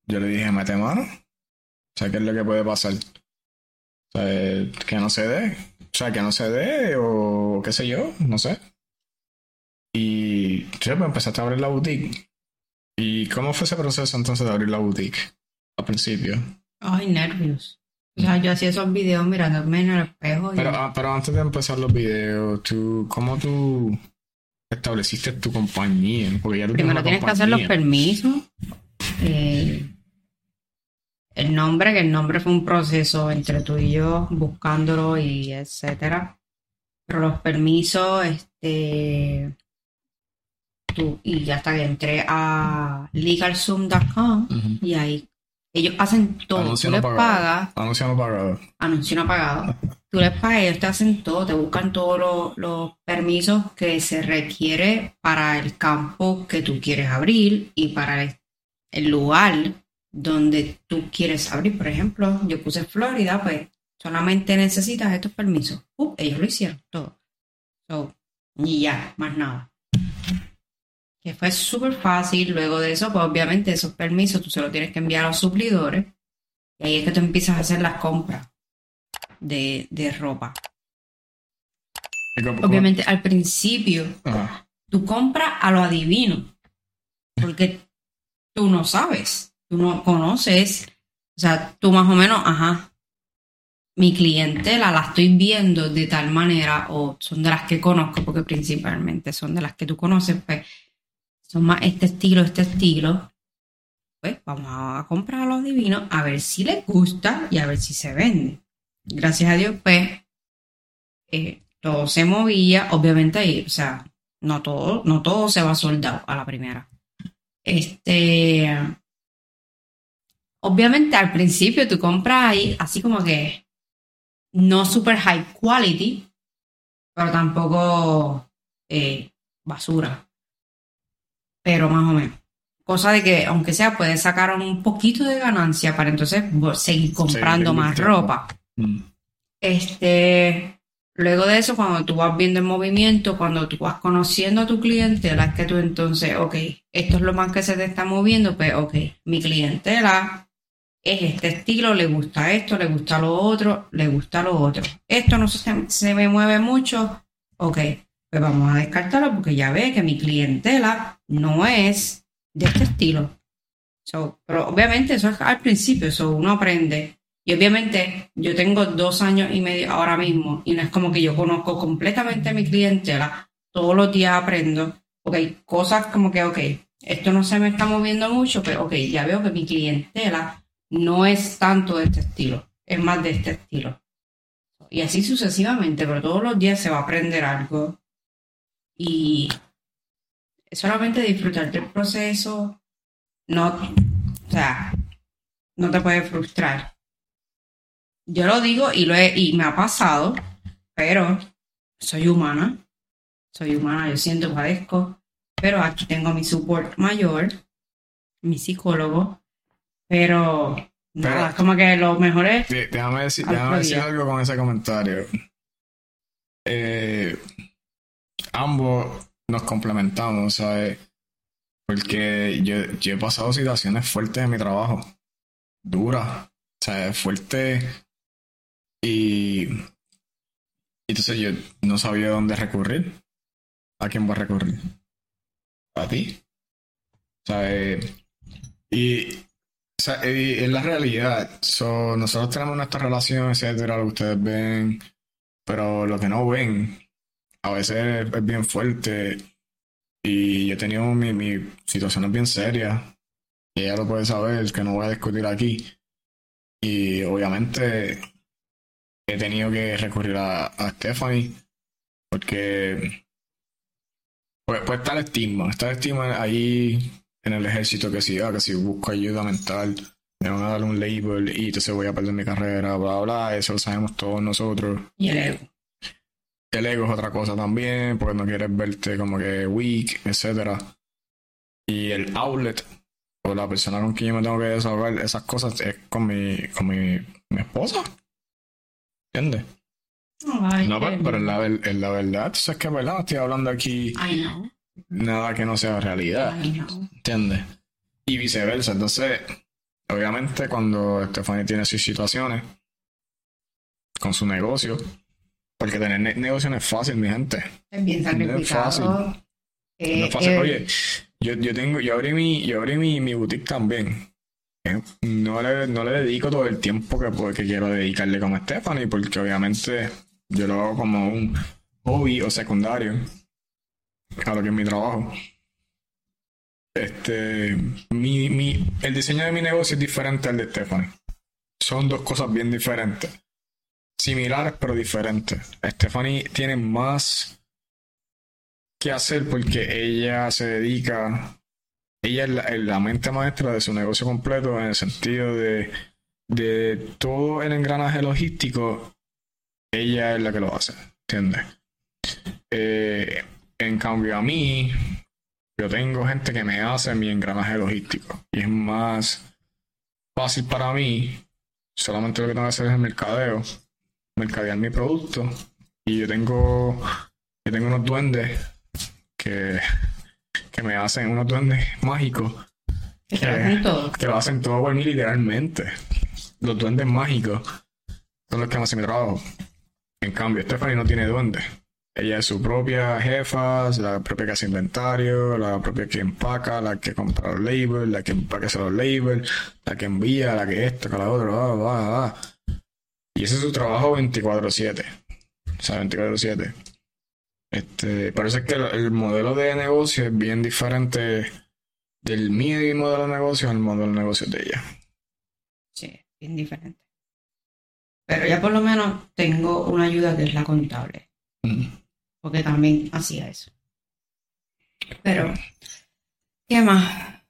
yo le dije, mete mano. O sea, ¿qué es lo que puede pasar? O sea, que no se dé. O sea, que no se dé o qué sé yo, no sé. Y yo pues empezaste a abrir la boutique. ¿Y cómo fue ese proceso entonces de abrir la boutique al principio? Ay, nervios. Yo hacía esos videos mirándome en el espejo. Pero, ah, pero antes de empezar los videos, tú, ¿cómo tú estableciste tu compañía? Porque ya Primero tienes que hacer los permisos. Eh, el nombre, que el nombre fue un proceso entre tú y yo, buscándolo y etcétera. Pero los permisos, este. Tú, y hasta que entré a legalzoom.com y ahí ellos hacen todo. tú les pagas. Anuncio no pagado. Anuncio no pagado. Tú les pagas, ellos te hacen todo, te buscan todos los, permisos que se requiere para el campo que tú quieres abrir y para el, lugar donde tú quieres abrir. Por ejemplo, yo puse Florida, pues solamente necesitas estos permisos. Uh, ellos lo hicieron todo. y ya, más nada que fue súper fácil. Luego de eso, pues obviamente esos permisos tú se los tienes que enviar a los suplidores. Y ahí es que tú empiezas a hacer las compras de, ropa. Obviamente al principio tú compras a lo adivino. Porque tú no sabes, tú no conoces. O sea, tú más o menos, ajá, mi clientela la estoy viendo de tal manera o son de las que conozco, porque principalmente son de las que tú conoces, pues son más este estilo, este estilo, pues vamos a comprar los divinos a ver si les gusta y a ver si se vende. Gracias a Dios, pues, eh, todo se movía, obviamente ahí, o sea, no todo, no todo se va soldado a la primera. Este, obviamente al principio tú compras ahí así como que no super high quality, pero tampoco eh, basura pero más o menos. Cosa de que, aunque sea, puedes sacar un poquito de ganancia para entonces seguir comprando más ropa. Mm. Este, luego de eso, cuando tú vas viendo el movimiento, cuando tú vas conociendo a tu clientela, es que tú entonces, ok, esto es lo más que se te está moviendo, pues, ok, mi clientela es este estilo, le gusta esto, le gusta lo otro, le gusta lo otro. Esto no se, se me mueve mucho, ok, pues vamos a descartarlo porque ya ve que mi clientela no es de este estilo. pero obviamente eso es al principio, eso uno aprende. Y obviamente yo tengo dos años y medio ahora mismo y no es como que yo conozco completamente mi clientela. Todos los días aprendo. Ok, cosas como que, ok, esto no se me está moviendo mucho, pero ok, ya veo que mi clientela no es tanto de este estilo, es más de este estilo. Y así sucesivamente, pero todos los días se va a aprender algo y solamente disfrutar del proceso, no, o sea, no te puede frustrar. Yo lo digo y, lo he, y me ha pasado, pero soy humana, soy humana, yo siento, padezco, pero aquí tengo mi support mayor, mi psicólogo, pero nada, es como que lo mejor es... Déjame decir, déjame decir algo con ese comentario. Eh, ambos nos complementamos, ¿sabes? Porque yo, he pasado situaciones fuertes en mi trabajo, duras, ¿sabes? Fuertes. Y, entonces yo no sabía dónde recurrir. ¿A quién voy a recurrir? A ti. ¿Sabes? Y, o sea, es la realidad. nosotros tenemos nuestra relación, etcétera, lo que ustedes ven, pero lo que no ven a veces es bien fuerte y yo he tenido mi, mi situaciones bien serias y ella lo puede saber, que no voy a discutir aquí. Y obviamente he tenido que recurrir a, a Stephanie porque pues, pues está el estigma, está el estigma ahí en el ejército que si, ah, que si busco ayuda mental me van a dar un label y entonces voy a perder mi carrera, bla, bla, eso lo sabemos todos nosotros. Y el ego. El ego es otra cosa también, porque no quieres verte como que weak, etcétera. Y el outlet, o la persona con quien yo me tengo que desahogar, esas cosas es con mi, con mi, esposa. ¿Entiendes? no, pero, en, la, en la verdad, es que verdad, estoy hablando aquí nada que no sea realidad. ¿Entiendes? y viceversa. Entonces, obviamente, cuando Stephanie tiene sus situaciones con su negocio, porque tener negocio no es fácil, mi gente. Es bien No es fácil. Eh, no es fácil. Eh, Oye, yo, yo tengo, yo abrí mi, yo abrí mi, mi boutique también. Eh, no le, no le dedico todo el tiempo que, pues, que quiero dedicarle como Stephanie, porque obviamente yo lo hago como un hobby o secundario a lo que es mi trabajo. Este, mi, mi, el diseño de mi negocio es diferente al de Stephanie. Son dos cosas bien diferentes. Similares pero diferentes. Stephanie tiene más que hacer porque ella se dedica, ella es la, mente maestra de su negocio completo en el sentido de, de todo el engranaje logístico, ella es la que lo hace, ¿entiendes? Eh, en cambio a mí, yo tengo gente que me hace mi engranaje logístico y es más fácil para mí, solamente lo que tengo que hacer es el mercadeo, mercadear mi producto y yo tengo, yo tengo unos duendes que, que me hacen unos duendes mágicos. Que, que, todo. que lo hacen todo por mí literalmente. Los duendes mágicos son los que hacen mi trabajo. En cambio, Stephanie no tiene duendes. Ella es su propia jefa, la propia que hace inventario, la propia que empaca, la que compra los labels, la que empaca los labels, la que envía, la que esto, que la otra, va, va, va. Y ese es su trabajo 24-7. O sea, 24-7. Este, parece que el, modelo de negocio es bien diferente del mío modelo de negocio al modelo de negocio de ella. Sí, bien diferente. Pero ya por lo menos tengo una ayuda que es la contable. Porque también hacía eso. Pero, ¿qué más?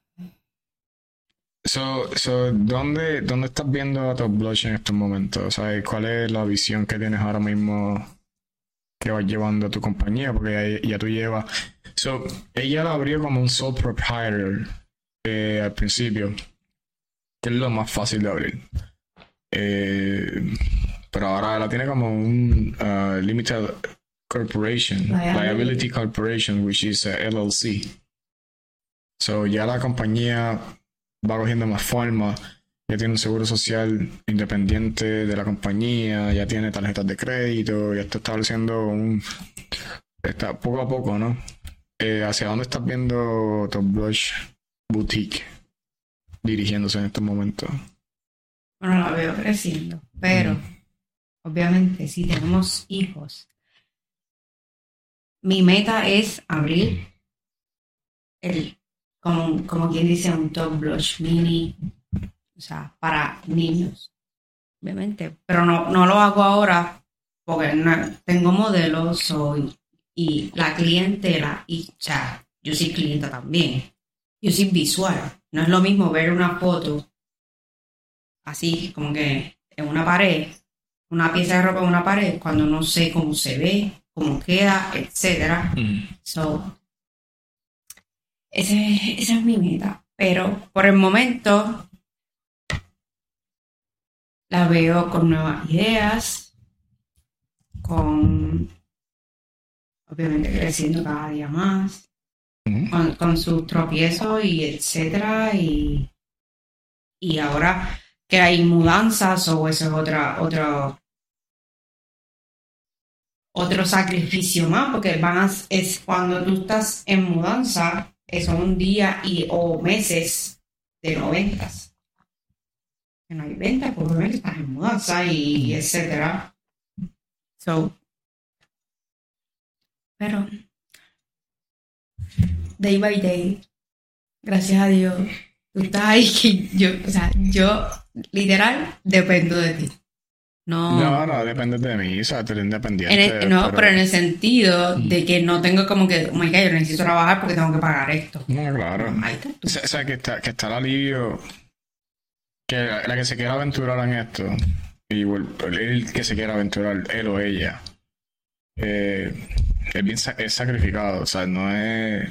So, so, ¿dónde, ¿Dónde estás viendo a Top Blush en estos momentos? O ¿Cuál es la visión que tienes ahora mismo que vas llevando a tu compañía? Porque ya, tú llevas... So, ella la abrió como un sole proprietor eh, al principio, que es lo más fácil de abrir. Eh, pero ahora la tiene como un uh, limited corporation, liability corporation, which is a LLC. So ya la compañía va cogiendo más forma, ya tiene un seguro social independiente de la compañía, ya tiene tarjetas de crédito, ya está estableciendo un... Está poco a poco, ¿no? Eh, ¿Hacia dónde estás viendo Top Blush Boutique dirigiéndose en estos momentos? Bueno, la veo creciendo, pero obviamente si tenemos hijos, mi meta es abrir el como, como quien dice, un top blush mini, o sea, para niños, obviamente. Pero no, no lo hago ahora porque no, tengo modelos soy, y la clientela, y o sea, yo soy clienta también. Yo soy visual. No es lo mismo ver una foto así, como que en una pared, una pieza de ropa en una pared, cuando no sé cómo se ve, cómo queda, etcétera. Mm. So, ese, esa es mi meta. Pero por el momento la veo con nuevas ideas, con obviamente creciendo cada día más, con, sus tropiezos y etcétera. Y, y ahora que hay mudanzas o eso es otra, otro, otro sacrificio más, porque van es cuando tú estás en mudanza, son un día y o meses de no ventas. Que no hay ventas, por lo menos estás en mudanza y etcétera. So, pero day by day, gracias a Dios, tú estás ahí que yo, o sea, yo literal dependo de ti. No, no, depende de mí, o sea, eres independiente. no, pero... en el sentido de que no tengo como que, oh my God, yo necesito trabajar porque tengo que pagar esto. No, claro. O sea, que está, que está el alivio, que la, que se quiera aventurar en esto, y el, que se quiera aventurar, él o ella, eh, es bien es sacrificado, o sea, no es...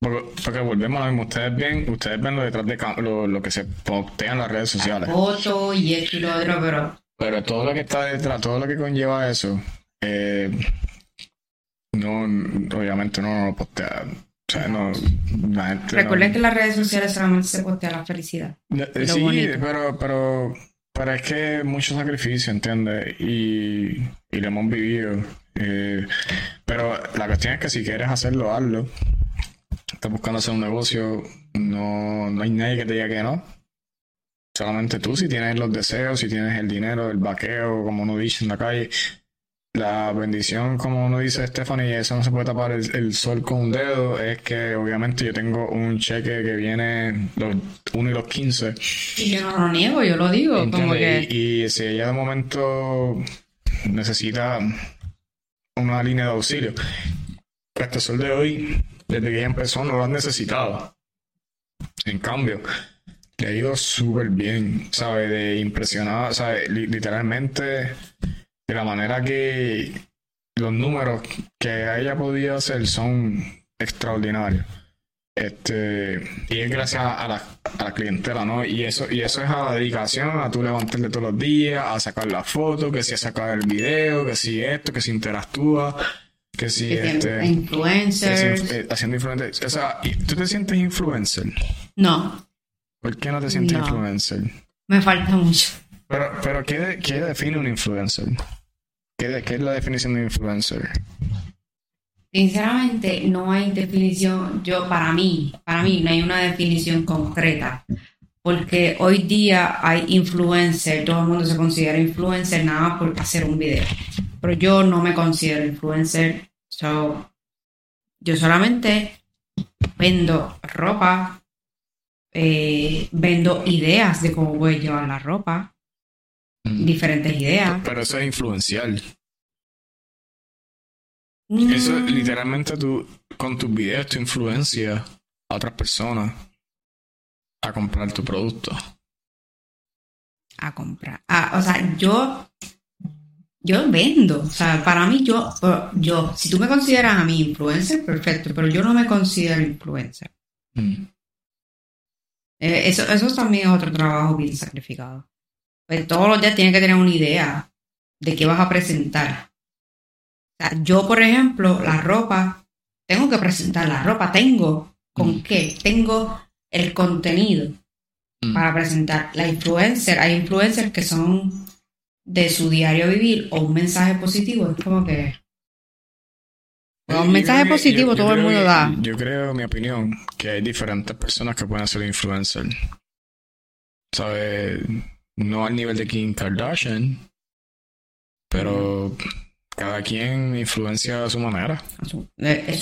Porque, volvemos a lo mismo, ustedes ven, ustedes ven lo detrás de lo, lo que se postean en las redes sociales. Foto y esto y lo otro, pero pero todo lo que está detrás, todo lo que conlleva eso, eh, no, obviamente no lo postea O sea, no, Recuerden que las redes sociales solamente se postea la felicidad. sí, pero, pero, pero es que mucho sacrificio, ¿entiendes? Y, y lo hemos vivido. Eh, pero la cuestión es que si quieres hacerlo, hazlo. Estás buscando hacer un negocio, no, no hay nadie que te diga que no. Solamente tú, si tienes los deseos, si tienes el dinero, el vaqueo, como uno dice en la calle. La bendición, como uno dice Stephanie, y eso no se puede tapar el, sol con un dedo, es que obviamente yo tengo un cheque que viene los 1 y los 15. Y yo no lo niego, yo lo digo. Como que... y, si ella de momento necesita una línea de auxilio, hasta el sol de hoy, desde que ella empezó, no lo han necesitado. En cambio, le ha ido súper bien, ¿sabes? De impresionado, ¿sabes? Literalmente, de la manera que los números que haya podido hacer son extraordinarios. Este, y es gracias a la, a la, clientela, ¿no? Y eso, y eso es a la dedicación, a tú levantarte todos los días, a sacar la foto, que si a sacar el video, que si esto, que si interactúa, que si este, influencers. Eh, haciendo influencer. O sea, ¿tú te sientes influencer? No. ¿Por qué no te sientes influencer? Me falta mucho. Pero, pero ¿qué, ¿qué define un influencer? ¿Qué, ¿Qué es la definición de influencer? Sinceramente, no hay definición, yo para mí, para mí no hay una definición concreta, porque hoy día hay influencer, todo el mundo se considera influencer nada más por hacer un video, pero yo no me considero influencer, yo solamente vendo ropa, eh, vendo ideas de cómo voy a llevar la ropa, mm. diferentes ideas. Pero eso es influencial. Eso mm. literalmente tú, con tus videos, tu influencia a otras personas a comprar tu producto. A comprar. Ah, o sea, yo yo vendo. O sea, para mí, yo, yo, si tú me consideras a mí influencer, perfecto, pero yo no me considero influencer. Mm. Eh, eso, eso también es otro trabajo bien sacrificado. Pues todos los días tienes que tener una idea de qué vas a presentar. O sea, yo, por ejemplo, la ropa, tengo que presentar la ropa, tengo con mm. qué, tengo el contenido mm. para presentar. La influencer, hay influencers que son de su diario vivir o un mensaje positivo, es como que un mensaje positivo todo el mundo da. Yo creo, mi opinión, que hay diferentes personas que pueden ser influencer. ¿Sabes? No al nivel de Kim Kardashian, pero cada quien influencia a su manera. A su,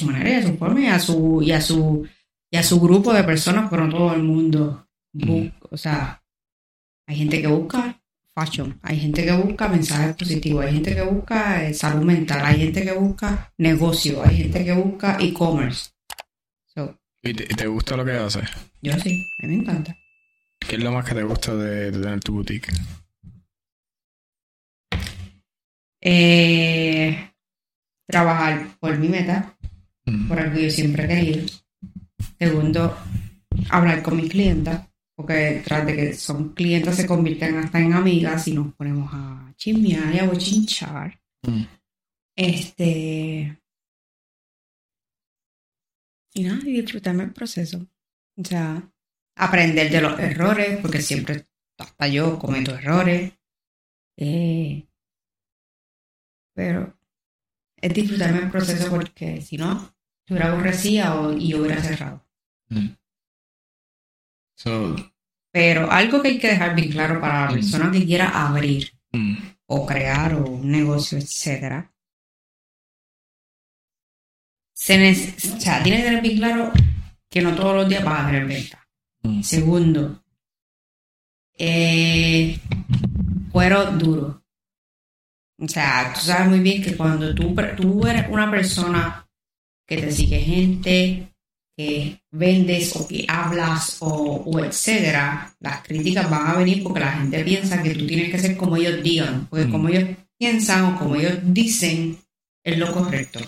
manera y a su forma y a su, y a su, y a su grupo de personas, pero no todo el mundo. O sea, hay gente que busca hay gente que busca mensajes positivos, hay gente que busca eh, salud mental, hay gente que busca negocio, hay gente que busca e-commerce. ¿Y te, gusta lo que haces? Yo sí, a mí me encanta. ¿Qué es lo más que te gusta de, tener tu boutique? Eh, trabajar por mi meta, mm. por algo que yo siempre he querido. Segundo, hablar con mi clienta porque tras de que son clientes se convierten hasta en amigas y nos ponemos a chismear y a bochinchar. Mm. Este. Y nada, y disfrutarme el proceso. O sea, aprender de los errores, porque siempre, hasta yo cometo errores. Eh, pero es disfrutarme el proceso porque si no, hubiera aborrecía o, y hubiera cerrado. Mm. Pero algo que hay que dejar bien claro para la persona que quiera abrir mm. o crear un negocio, etcétera. Se o sea, tiene que tener bien claro que no todos los días vas a tener venta. Mm. Segundo, eh, cuero duro. O sea, tú sabes muy bien que cuando tú, tú eres una persona que te sigue gente, que vendes o que hablas o, etcétera, las críticas van a venir porque la gente piensa que tú tienes que ser como ellos digan, porque mm. como ellos piensan o como ellos dicen es lo correcto.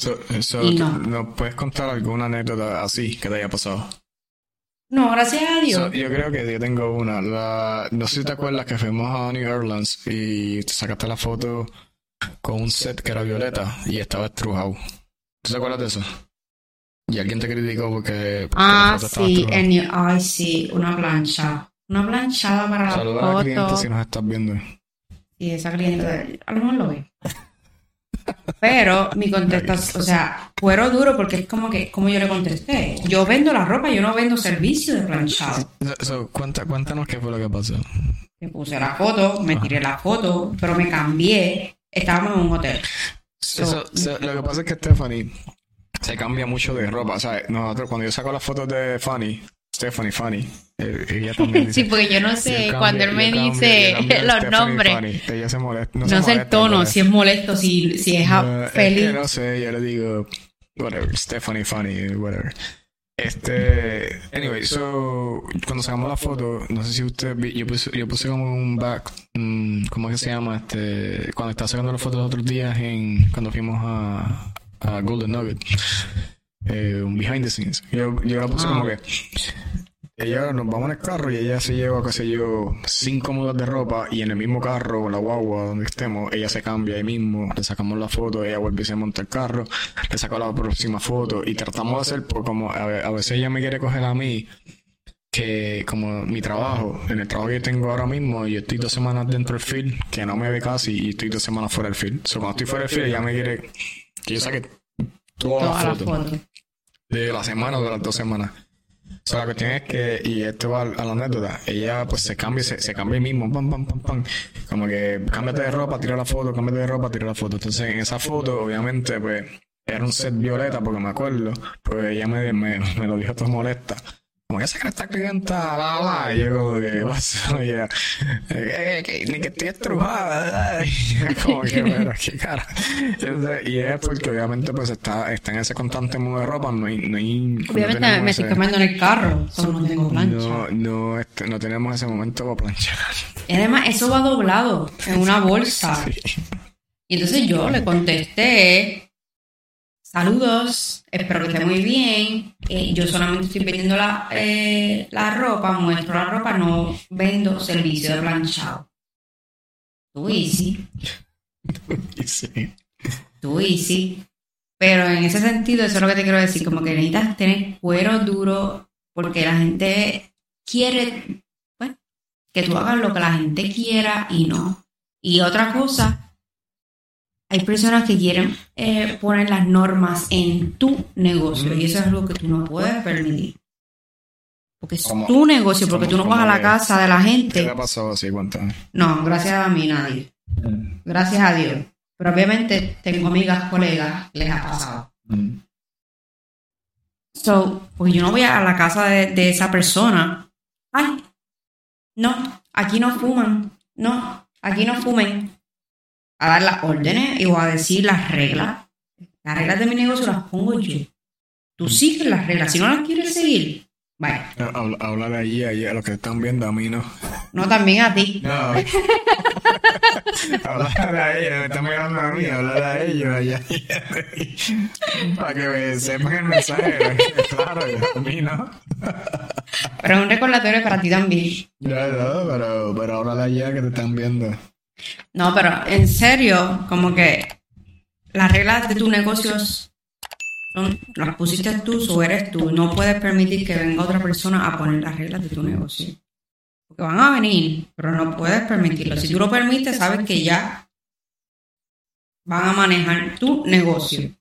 y no. puedes contar alguna anécdota así que te haya pasado? No, gracias a Dios. yo creo que yo tengo una. no sé si te acuerdas que fuimos a New Orleans y te sacaste la foto con un set que era violeta y estaba estrujado. ¿Tú te acuerdas de eso? Y alguien te criticó porque. ah, sí, ay, sí, una plancha. Una planchada para la foto. a la cliente si nos estás viendo. Sí, esa cliente, a lo mejor lo ve. Pero mi contestación, o sea, fueron duro porque es como que, como yo le contesté, yo vendo la ropa, yo no vendo servicio de planchado. cuéntanos qué fue lo que pasó. Me puse la foto, me tiré la foto, pero me cambié, estábamos en un hotel. lo que pasa es que Stephanie se cambia mucho de ropa. O sea, nosotros cuando yo saco las fotos de Fanny, Stephanie Fanny, eh, ella también dice, Sí, porque yo no sé, cuando él me dice los nombres, ella se molesta, no, sé el tono, si es molesto, si, si es feliz. no sé, yo le digo, whatever, Stephanie Fanny, whatever. Este, anyway, so, cuando sacamos la foto, no sé si usted, yo puse, yo puse como un back, um, ¿cómo es que se llama? Este, cuando estaba sacando las fotos los otros días en, cuando fuimos a, a Golden Nugget. Eh, un behind the scenes. Yo, yo la puse como ah. que ella nos vamos en el carro y ella se lleva, qué sé yo, cinco mudas de ropa y en el mismo carro, la guagua, donde estemos, ella se cambia ahí mismo, le sacamos la foto, ella vuelve y se monta el carro, le saco la próxima foto y tratamos de hacer, pues, como a, veces ella me quiere coger a mí, que como mi trabajo, en el trabajo que tengo ahora mismo, yo estoy dos semanas dentro del field, que no me ve casi, y estoy dos semanas fuera del field. O sea, cuando estoy fuera del field, ella me quiere que yo saque todas las fotos de la semana o de las dos semanas. O sea, la cuestión es que, y esto va a la anécdota, ella pues se cambia, se, se cambia mismo, pam, pam, pam, pam. Como que cámbiate de ropa, tira la foto, cámbiate de ropa, tira la foto. Entonces en esa foto, obviamente, pues era un set violeta, porque me acuerdo, pues ella me, me, me lo dijo todo molesta como que esa está clienta, la, la, y yo como que, pasó? Ya, eh, que, ni que estoy estrujada, como que, pero qué cara. Y es porque obviamente pues está, está en ese constante modo de ropa, no hay, no hay Obviamente me estoy cambiando en el carro, solo no tengo plancha. No, no, este, no tenemos ese momento para planchar. Y además eso va doblado en una bolsa. Y entonces yo le contesté Saludos, espero que esté muy bien. Eh, yo solamente estoy vendiendo la, eh, la ropa, muestro la ropa, no vendo servicio de planchado. Tú easy. sí. Tú easy. Pero en ese sentido, eso es lo que te quiero decir, como que necesitas tener cuero duro porque la gente quiere que tú hagas lo que la gente quiera y no. Y otra cosa hay personas que quieren eh, poner las normas en tu negocio y eso es algo que tú no puedes permitir. Porque es tu negocio, porque tú no vas a la casa de la gente. ¿Qué te ha pasado así? Cuéntame. No, gracias a mí nadie. Mm. Gracias a Dios. Pero obviamente tengo amigas, colegas, les ha pasado. Mm. So, pues yo no voy a la casa de, de esa persona. Ay, no, aquí no fuman. No, aquí no fumen a dar las órdenes y voy a decir las reglas. Las reglas de mi negocio las pongo yo. Tú sigues las reglas. Si no las quieres seguir, vaya. Habla de allí, allí, a los que están viendo, a mí no. No, también a ti. No. hablar a ellos, me están mirando a mí, hablar a ellos allá. Para que sepan el mensaje. claro, a mí no. pero es un recordatorio para ti también. Ya, no, pero, pero habla de allá que te están viendo. No, pero en serio, como que las reglas de tus negocios son, las pusiste tú o eres tú. No puedes permitir que venga otra persona a poner las reglas de tu negocio. Porque van a venir, pero no puedes permitirlo. Si tú lo permites, sabes que ya van a manejar tu negocio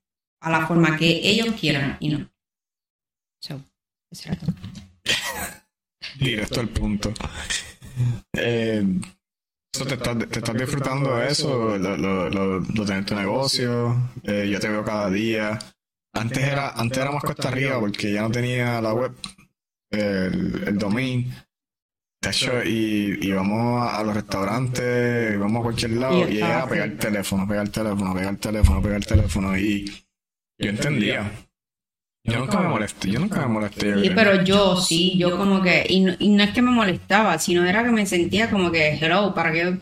a la forma que ellos quieran y no. So, Directo al punto. Eh, te estás, te estás disfrutando de eso, lo, lo, lo, lo tu negocio, eh, yo te veo cada día. Antes era, antes era más cuesta arriba porque ya no tenía la web, el, el domain. De hecho, y íbamos a, los restaurantes, íbamos a cualquier lado y, era pegar el teléfono, pegar el teléfono, pegar el teléfono, pegar el teléfono. Y yo entendía. Yo nunca me molesté, yo nunca me molesté. Sí, pero yo sí, yo como que, y no, y no, es que me molestaba, sino era que me sentía como que, hello, ¿para qué?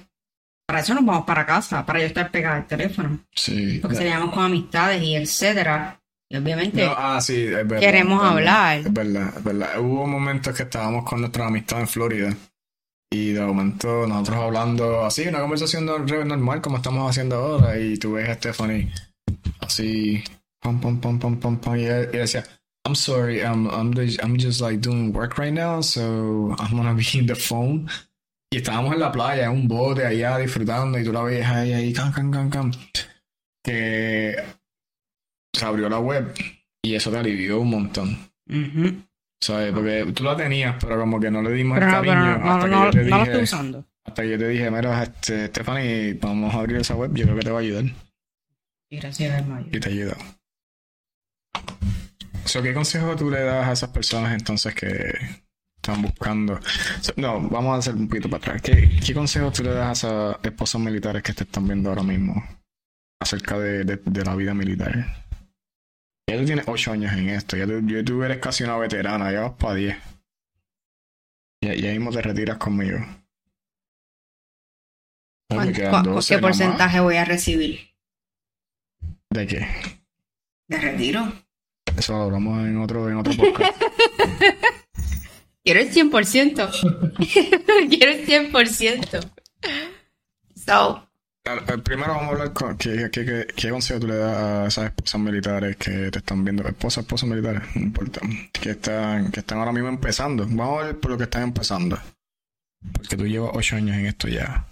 Para eso nos vamos para casa, para yo estar pegada al teléfono. Sí. Porque seríamos con amistades y etcétera. Y obviamente ah, sí, es verdad, queremos hablar. Es verdad, es verdad. Hubo momentos que estábamos con nuestra amistad en Florida. Y de momento nosotros hablando así, una conversación normal como estamos haciendo ahora. Y tú ves a Stephanie así y, él, decía, I'm sorry, I'm, I'm, I'm just like doing work right now, so I'm gonna be in the phone. Y estábamos en la playa, en un bote allá disfrutando, y tú la veías ahí, ahí, cam, cam, cam, cam. Que se abrió la web y eso te alivió un montón. ¿Sabes? Porque tú la tenías, pero como que no le dimos el cariño. hasta que yo te dije, estoy usando. Hasta que yo te dije, mira, este, Stephanie, vamos a abrir esa web, yo creo que te va a ayudar. Y gracias, hermano. Y te ¿Qué consejo tú le das a esas personas entonces que están buscando? no, vamos a hacer un poquito para atrás. ¿Qué, ¿Qué consejo tú le das a esas esposas militares que te están viendo ahora mismo acerca de, de, la vida militar? Ya tú tienes 8 años en esto, ya tú, tú eres casi una veterana, ya vas para 10. Ya, ya mismo te retiras conmigo. ¿Qué porcentaje voy a recibir? ¿De qué? De retiro. Eso lo hablamos en otro, en otro podcast. Quiero el 100%. Quiero el 100%. So. Primero vamos a hablar con qué, qué, qué, consejo tú le das a esas esposas militares que te están viendo, esposas, esposas militares, no importa, que están, que están ahora mismo empezando. Vamos a ver por lo que están empezando. Porque tú llevas ocho años en esto ya.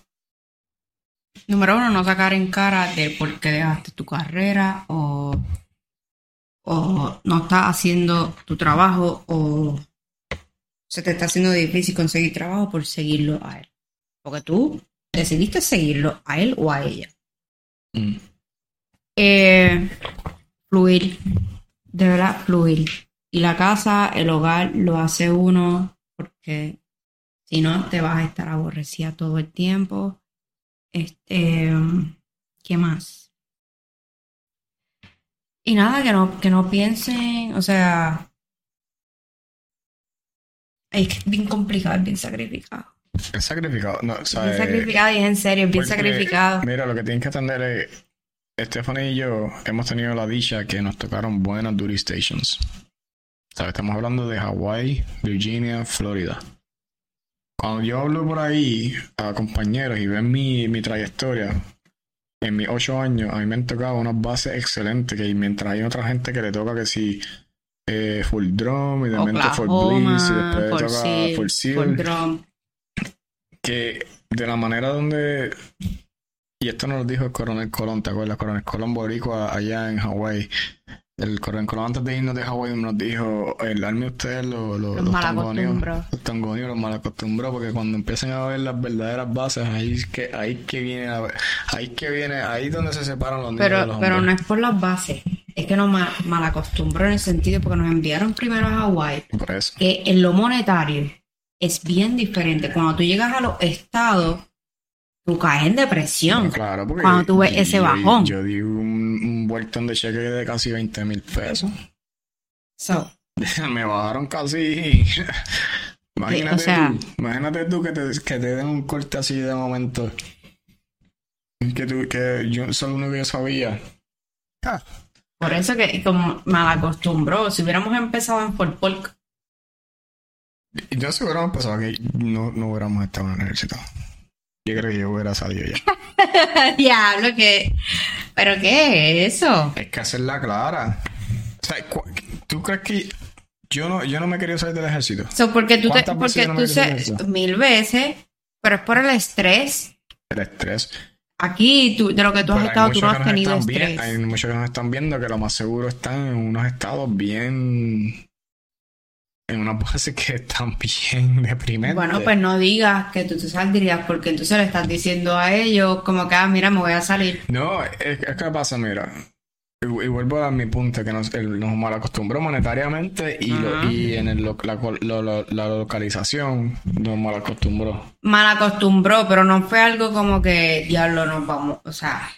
Número uno, no sacar en cara de por qué dejaste tu carrera o o no estás haciendo tu trabajo o se te está haciendo difícil conseguir trabajo por seguirlo a él. Porque tú decidiste seguirlo a él o a ella. Mm. Eh, fluir, de verdad, fluir. Y la casa, el hogar, lo hace uno porque si no te vas a estar aborrecida todo el tiempo. Este, ¿qué más? Y nada, que no, que no piensen, o sea, es bien complicado, es bien sacrificado. Es sacrificado, no, o sea, bien sacrificado y es en serio, es bien sacrificado. Mira, lo que tienes que entender es, Stephanie y yo hemos tenido la dicha que nos tocaron buenas duty stations. ¿Sabes? Estamos hablando de Hawaii, Virginia, Florida. Cuando yo hablo por ahí a compañeros y ven mi, mi trayectoria, en mis ocho años, a mí me han tocado unas bases excelentes, que mientras hay otra gente que le toca que si eh, full drum y de mente full bliss y después toca full seal. drum. Que de la manera donde y esto nos lo dijo el coronel Colón, ¿te acuerdas? Coronel Colón Boricua allá en Hawái. El coronel Colón antes de irnos de Hawái nos dijo, el army ustedes lo, lo, los, los tangonios, los tangonios los malacostumbró porque cuando empiecen a ver las verdaderas bases, ahí es que, ahí que viene, ahí que viene, ahí donde se separan los niños pero, Pero no es por las bases, es que nos mal, malacostumbró en el sentido porque nos enviaron primero a Hawái, que en lo monetario es bien diferente. Cuando tú llegas a los estados, tú caes en depresión. claro, porque cuando tú ves ese bajón. Yo di un, un de cheque de casi 20 mil pesos. So. Me bajaron casi. imagínate, tú, imagínate tú que te, que te den un corte así de momento. Que, tú, que yo soy lo único que yo sabía. Ah. Por eso que como mal acostumbró, si hubiéramos empezado en Fort Polk. Yo si hubiéramos empezado aquí, no, no hubiéramos estado en el ejército. Yo creo que yo hubiera salido ya. Diablo, que. ¿Pero qué es eso? Es que hacerla clara. O sea, ¿tú crees que yo no, yo no me quería salir del ejército? So, porque tú, te, porque tú se, mil veces, pero es por el estrés. El estrés. Aquí, tú, de lo que tú has estado, tú no has tenido estrés. hay muchos que nos están viendo que lo más seguro están en unos estados bien en una pose que están bien deprimente. Bueno, pues no digas que tú te saldrías porque entonces le estás diciendo a ellos como que, ah, mira, me voy a salir. No, es, que pasa, mira, y, vuelvo a mi punto, que nos, nos malacostumbró monetariamente y, y en el, la, la, localización nos malacostumbró. Malacostumbró, pero no fue algo como que, diablo, nos vamos, o sea...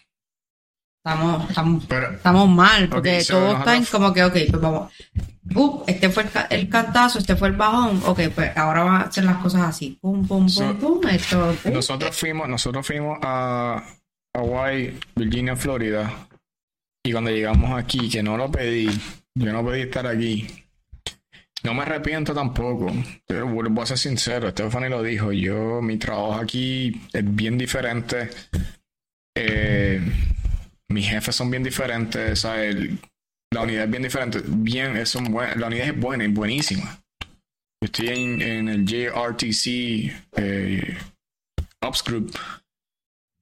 Estamos, estamos, estamos mal, porque todos están como que, ok, pues vamos, uh, este fue el, cantazo, este fue el bajón, ok, pues ahora van a hacer las cosas así, pum, pum, pum, pum, esto, Nosotros fuimos, nosotros fuimos a Hawaii, Virginia, Florida, y cuando llegamos aquí, que no lo pedí, yo no pedí estar aquí, no me arrepiento tampoco, pero vuelvo a ser sincero, Stephanie lo dijo, yo, mi trabajo aquí es bien diferente, eh, mis jefes son bien diferentes, ¿sabes? la unidad es bien diferente. Bien, es un buen, la unidad es buena y buenísima. Estoy en, en el JRTC eh, Ops Group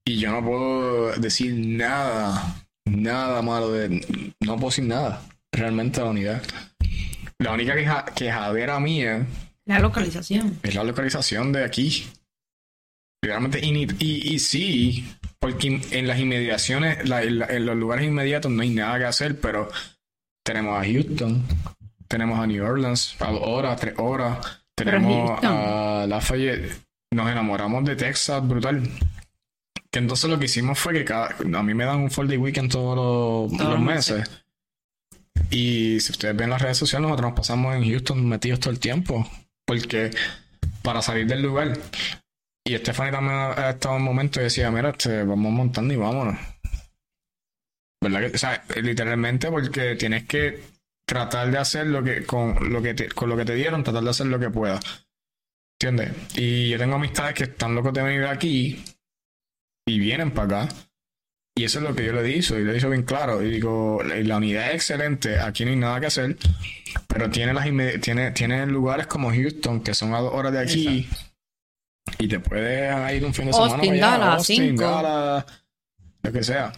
y yo no puedo decir nada, nada malo de. No puedo decir nada realmente la unidad. La única queja, quejadera mía. La localización. Es la localización de aquí. Realmente, y, y, sí, porque en las inmediaciones, en, los lugares inmediatos no hay nada que hacer, pero tenemos a Houston, tenemos a New Orleans, a dos horas, tres horas, tenemos a Lafayette. Nos enamoramos de Texas, brutal. Que entonces lo que hicimos fue que cada, a mí me dan un full day weekend todos los, meses. Y si ustedes ven las redes sociales, nosotros nos pasamos en Houston metidos todo el tiempo. Porque para salir del lugar. Y Stephanie también ha estado en un momento y decía, mira, este, vamos montando y vámonos. ¿Verdad que? O sea, literalmente porque tienes que tratar de hacer lo que con lo que te, con lo que te dieron, tratar de hacer lo que puedas. ¿Entiendes? Y yo tengo amistades que están locos de venir aquí y vienen para acá. Y eso es lo que yo le dicho, y le dicho bien claro. Y digo, la unidad es excelente, aquí no hay nada que hacer, pero tiene, las tiene, tiene lugares como Houston, que son a dos horas de aquí, y te puedes ir un fin de semana Austin, Dallas, Austin, Dallas, lo que sea.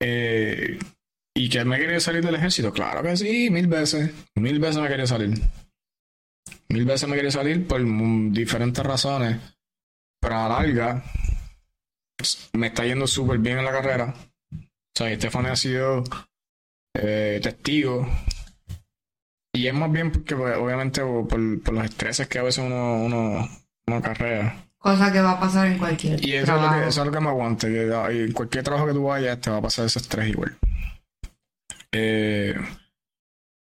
Eh, ¿Y que me quería salir del ejército? Claro que sí, mil veces. Mil veces me quería salir. Mil veces me quería salir por diferentes razones. Pero a la larga, me está yendo súper bien en la carrera. O sea, Estefan ha sido eh, testigo. Y es más bien porque, pues, obviamente, por, los estreses que a veces uno, uno, carrera. Cosa que va a pasar en cualquier Y eso, Es, lo que, eso es lo que me aguanta. Que, en cualquier trabajo que tú vayas, te va a pasar ese estrés igual. Eh,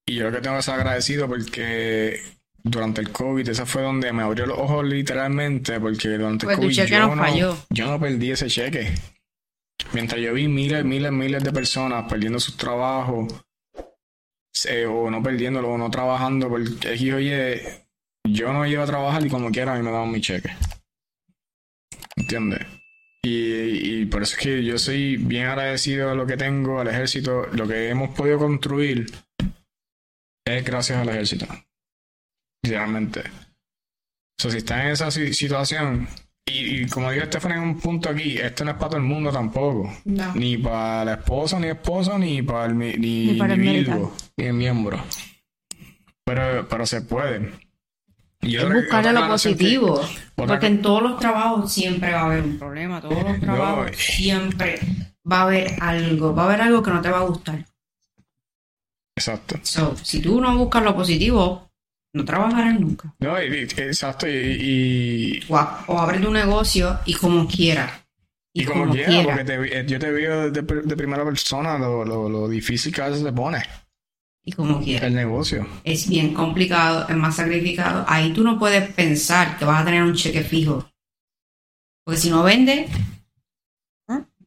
y yo lo que tengo que ser agradecido porque durante el COVID, esa fue donde me abrió los ojos literalmente, porque durante el pues COVID yo, no, yo no perdí ese cheque. Mientras yo vi miles, miles, miles de personas perdiendo sus trabajos, eh, o no perdiéndolo, o no trabajando, porque es oye, yo no iba a trabajar y como quiera a mí me daban mi cheque. ¿Entiendes? Y, y, por eso es que yo soy bien agradecido a lo que tengo, al ejército. Lo que hemos podido construir es gracias al ejército realmente. O sea, si estás en esa situación, y, como dijo Estefan en un punto aquí, esto no es para todo el mundo tampoco. Ni para la esposa, ni esposo, ni para el, ni, para el ni el miembro. Pero, pero se puede. Y es buscarle lo positivo. porque en todos los trabajos siempre va a haber un problema. Todos los trabajos siempre va a haber algo. Va a haber algo que no te va a gustar. Exacto. si tú no buscas lo positivo, no trabajarán nunca. No, exacto, y... O, o abre tu negocio y como quiera. Y, como, quiera, porque yo te veo de, primera persona lo, lo, difícil que a veces se pone. Y como quiera. El negocio. Es bien complicado, es más sacrificado. Ahí tú no puedes pensar que vas a tener un cheque fijo. Porque si no vende,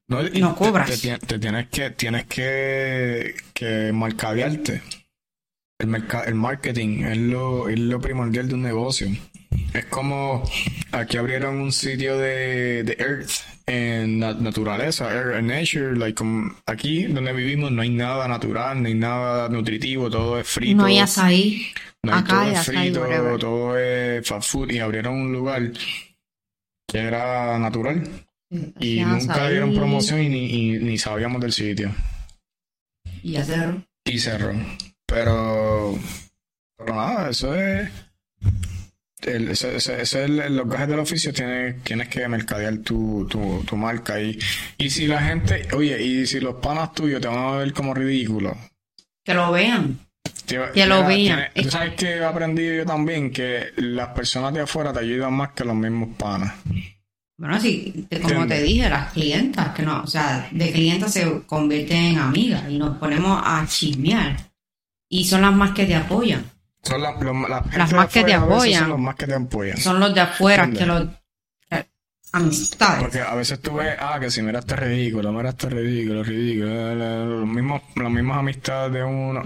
no, cobras. Te, tienes que, tienes que, que marcadearte. El, el marketing es lo, es lo primordial de un negocio. Es como aquí abrieron un sitio de, de Earth en la naturaleza, Earth Nature, like, aquí donde vivimos no hay nada natural, no hay nada nutritivo, todo es frito. No hay azaí. No hay todo es frito, todo es fast food y abrieron un lugar que era natural. y nunca dieron promoción y ni, ni, sabíamos del sitio. Y ya cerró. Y cerró. Pero, pero nada, eso es. El, ese, es el, los gajes del oficio, tienes, tienes que mercadear tu, tu, tu marca. Y, y si la gente, oye, y si los panas tuyos te van a ver como ridículo. Que lo vean. que lo vean. Tú sabes que he aprendido yo también que las personas de afuera te ayudan más que los mismos panas. Bueno, así como te dije, las clientas, que no, o sea, de clientas se convierten en amigas y nos ponemos a chismear y son las más que te apoyan. Son las más que te apoyan. Son los más que te apoyan. Son los de afuera que los eh, amistades. Porque a veces tú ves, ah, que si mira este ridículo, mira este ridículo, ridículo. Los mismos, las mismas amistades de uno.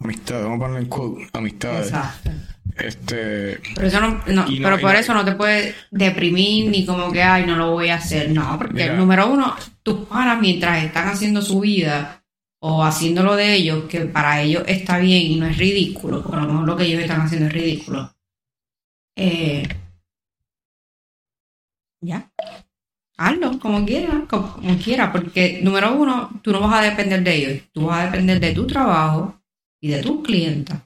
Amistades, vamos a ponerle en quote, amistades. Exacto. Este. Pero, eso no, no pero por eso no te puedes deprimir ni como que, ay, no lo voy a hacer. No, porque número uno, tus panas mientras están haciendo su vida o haciéndolo de ellos, que para ellos está bien y no es ridículo, porque a lo mejor lo que ellos están haciendo es ridículo. Eh, ya. Hazlo como quiera, como, quiera, porque número uno, tú no vas a depender de ellos, tú vas a depender de tu trabajo y de tus clientes,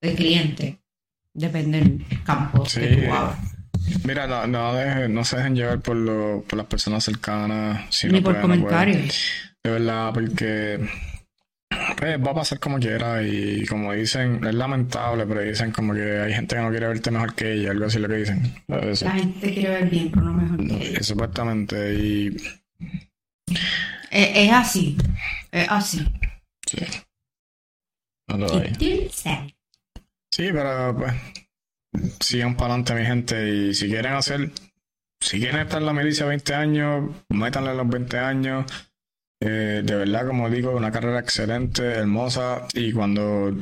de cliente. Depende del campo que tú hagas. Mira, no, no, no se dejen llevar por, lo, por las personas cercanas. Ni por comentarios. de verdad, porque pues va a pasar como quiera y como dicen, es lamentable, pero dicen como que hay gente que no quiere verte mejor que ella, algo así lo que dicen. La gente quiere ver bien, pero no mejor que ella. Exactamente, y... Es, así, es así. Sí. No lo Sí, pero pues sigan para adelante mi gente y si quieren hacer, si quieren estar en la milicia 20 años, métanle los 20 años eh, de verdad, como digo, una carrera excelente, hermosa. Y cuando.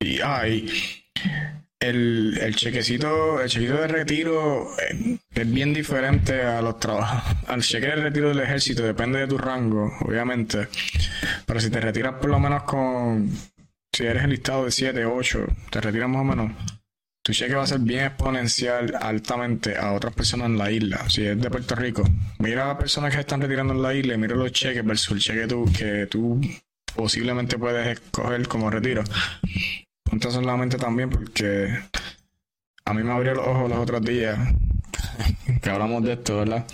Y, ah, el, el, chequecito, el chequecito de retiro eh, es bien diferente a los trabajos. Al cheque de retiro del ejército depende de tu rango, obviamente. Pero si te retiras por lo menos con. Si eres el listado de 7, 8, te retiras más o menos tu cheque va a ser bien exponencial altamente a otras personas en la isla. Si es de Puerto Rico, mira a las personas que están retirando en la isla y mira los cheques versus el cheque tú, que tú posiblemente puedes escoger como retiro. Ponte eso en la mente también porque a mí me abrió los ojos los otros días que hablamos de esto, ¿verdad?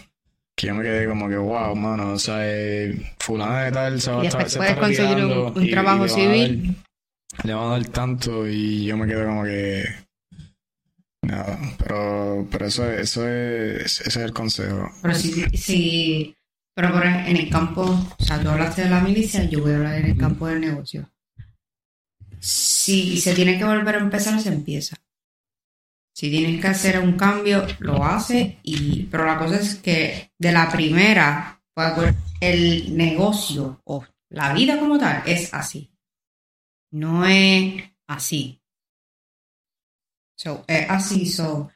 Que yo me quedé como que, wow, mano, o sea, eh, fulana de tal se va a estar se puedes conseguir un, trabajo civil. le van a dar tanto y yo me quedé como que Pero, pero eso, eso es, ese es el consejo. Pero si, pero por en el campo, o sea, tú hablaste de la milicia, yo voy a hablar en el campo del negocio. Si se tiene que volver a empezar, se empieza. Si tienes que hacer un cambio, lo hace, y, pero la cosa es que de la primera, pues, el negocio o la vida como tal es así. No es así. So, es así, so,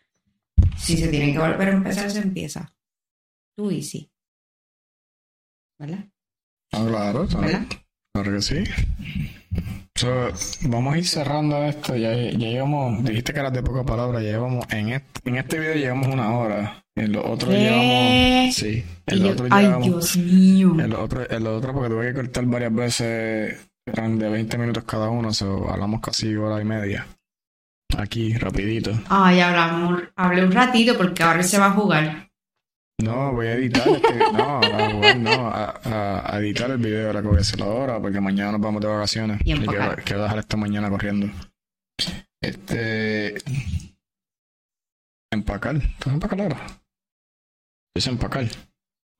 si se tiene que volver a empezar, se empieza. Tú y sí. ¿Verdad? Ah, claro, ¿verdad? Claro que sí. So, vamos a ir cerrando esto. Ya, ya llevamos, dijiste que eras de pocas palabras, ya llevamos, en este, en este video llevamos una hora. En los otros llevamos. Sí. En los otros Ay, Dios mío. En los otros, en porque tuve que cortar varias veces. Eran de 20 minutos cada uno, so, hablamos casi hora y media. Aquí, rapidito. Ay, hablamos, hablé un ratito porque ahora se va a jugar. No, voy a editar este, no, a jugar, no, a, editar el video ahora que voy a hacerlo ahora, porque mañana nos vamos de vacaciones. Y, quiero, dejar esta mañana corriendo. Este. Empacar. ¿Tú empacar ahora? Es empacar.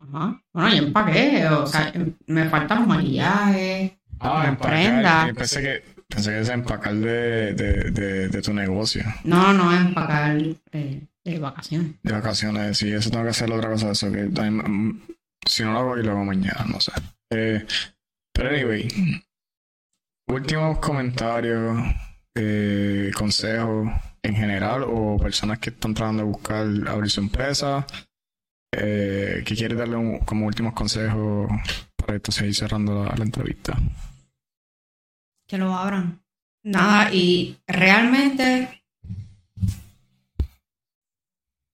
Ajá. Bueno, yo empaqué, o sea, me faltan maquillaje. Ah, empacar. Pensé que Pensé que es empacar de, de, de, tu negocio. No, no, empacar de, de vacaciones. De vacaciones, sí, eso tengo que hacer otra cosa. Eso que mm, si no lo hago y lo hago mañana, no sé. Eh, pero anyway, últimos comentarios, eh, consejos en general o personas que están tratando de buscar abrir su empresa. Eh, que quiere darle como últimos consejos para esto seguir cerrando la entrevista que lo abran. Nada, y realmente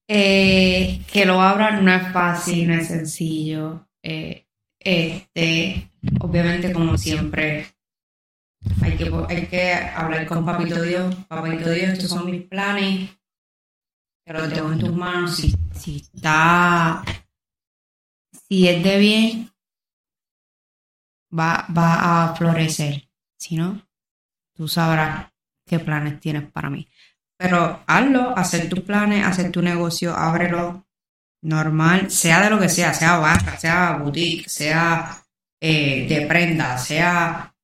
eh, que lo abran no es fácil, no es sencillo. Eh, este, obviamente, como siempre, hay que, hay que hablar con Papito Dios. Papito Dios, estos son mis planes. Que los tengo en tus manos. Si, si está, si es de bien, va, va a florecer. Si no, tú sabrás qué planes tienes para mí. Pero hazlo, hacer tus planes, hacer tu negocio, ábrelo normal, sea de lo que sea, sea barra, sea boutique, sea eh, de prenda, sea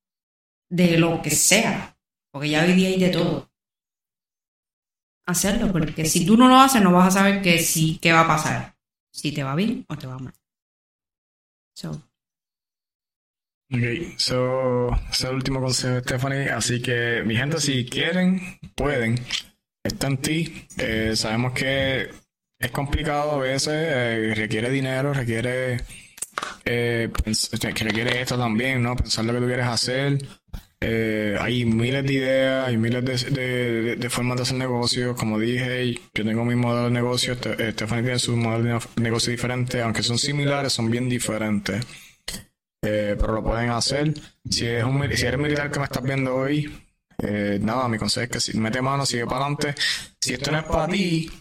de lo que sea, porque ya hoy día hay de todo. Hacerlo, porque si tú no lo haces, no vas a saber que sí, qué va a pasar. Si te va bien o te va mal. So, Ok, so, es el último consejo de Stephanie. Así que, mi gente, si quieren, pueden. Está en ti. Eh, sabemos que es complicado a veces, eh, requiere dinero, requiere eh, requiere esto también, ¿no? Pensar lo que tú quieres hacer. Eh, hay miles de ideas, hay miles de, de, formas de hacer negocios. Como dije, yo tengo mi modelo de negocio, Stephanie tiene su modelo de negocio diferente, aunque son similares, son bien diferentes. Eh, pero lo pueden hacer. Si, es un, si eres militar que me estás viendo hoy, eh, nada, mi consejo es que si mete mano, sigue para adelante. Si esto no es para ti,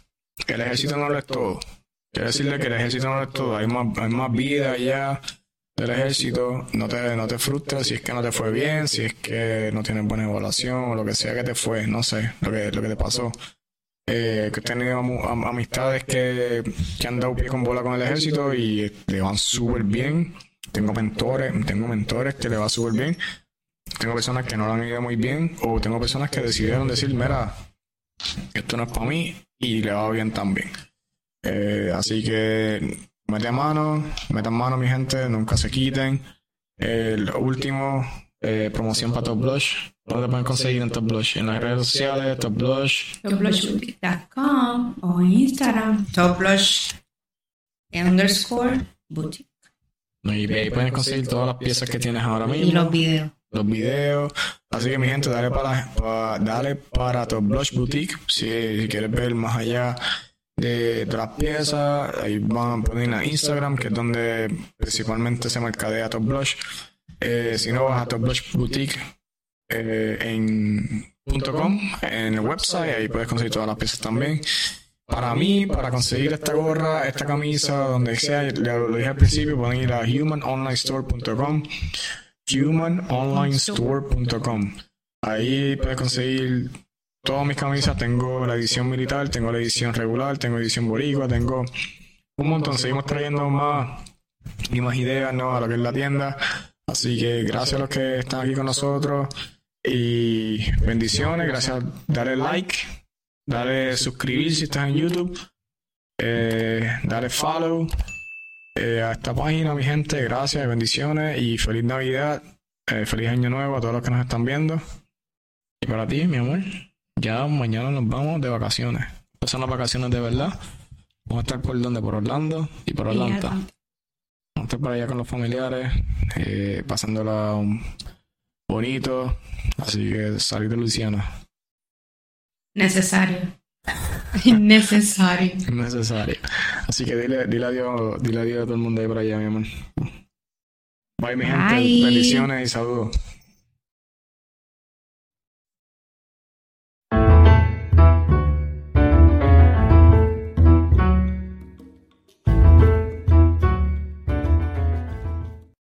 el ejército no lo es todo. Quiero decirle que el ejército no lo es todo. Hay más, hay más vida allá del ejército. No te, no te frustres si es que no te fue bien, si es que no tienes buena evaluación o lo que sea que te fue, no sé, lo que, lo que te pasó. Eh, que he tenido amistades que, que han dado pie con bola con el ejército y le van súper bien. Tengo mentores, tengo mentores que le va súper bien. Tengo personas que no lo han ido muy bien o tengo personas que decidieron decir, mira, esto no es para mí y le va bien también. Eh, así que mete mano, metan mano mi gente, nunca se quiten. El último, eh, promoción para Top Blush. ¿Dónde pueden conseguir en Top Blush? En las redes sociales, Top Blush. TopBlushBoutique.com o Instagram, Top Blush underscore boutique. Y ahí pueden conseguir todas las piezas que tienes ahora mismo. Y los videos. Los videos. Así que mi gente, dale para, dale para Top Blush Boutique si, quieres ver más allá de, las piezas. Ahí van a poner a Instagram, que es donde principalmente se mercadea Top Blush. Eh, si no, vas a Top Blush Boutique eh, en .com, en el website, ahí puedes conseguir todas las piezas también. Para mí, para conseguir esta gorra, esta camisa, donde sea, lo dije al principio, pueden ir a humanonlinestore.com, humanonlinestore.com. Ahí puedes conseguir todas mis camisas. Tengo la edición militar, tengo la edición regular, tengo edición boricua, tengo un montón. Seguimos trayendo más y más ideas ¿no? a lo que es la tienda. Así que gracias a los que están aquí con nosotros y bendiciones. Gracias, dale like Dale suscribir si estás en YouTube. Eh, dale follow eh, a esta página, mi gente. Gracias, bendiciones y feliz Navidad. Eh, feliz Año Nuevo a todos los que nos están viendo. Y para ti, mi amor, ya mañana nos vamos de vacaciones. Estas son las vacaciones de verdad. Vamos a estar por donde? Por Orlando y por Atlanta. Vamos a estar por allá con los familiares, eh, pasándola bonito. Así que salir de Luisiana. Necesario. Necesario. Necesario. Así que dile, dile adiós, dile adiós a todo el mundo ahí por allá, mi amor. Bye, mi gente. Bendiciones y saludos.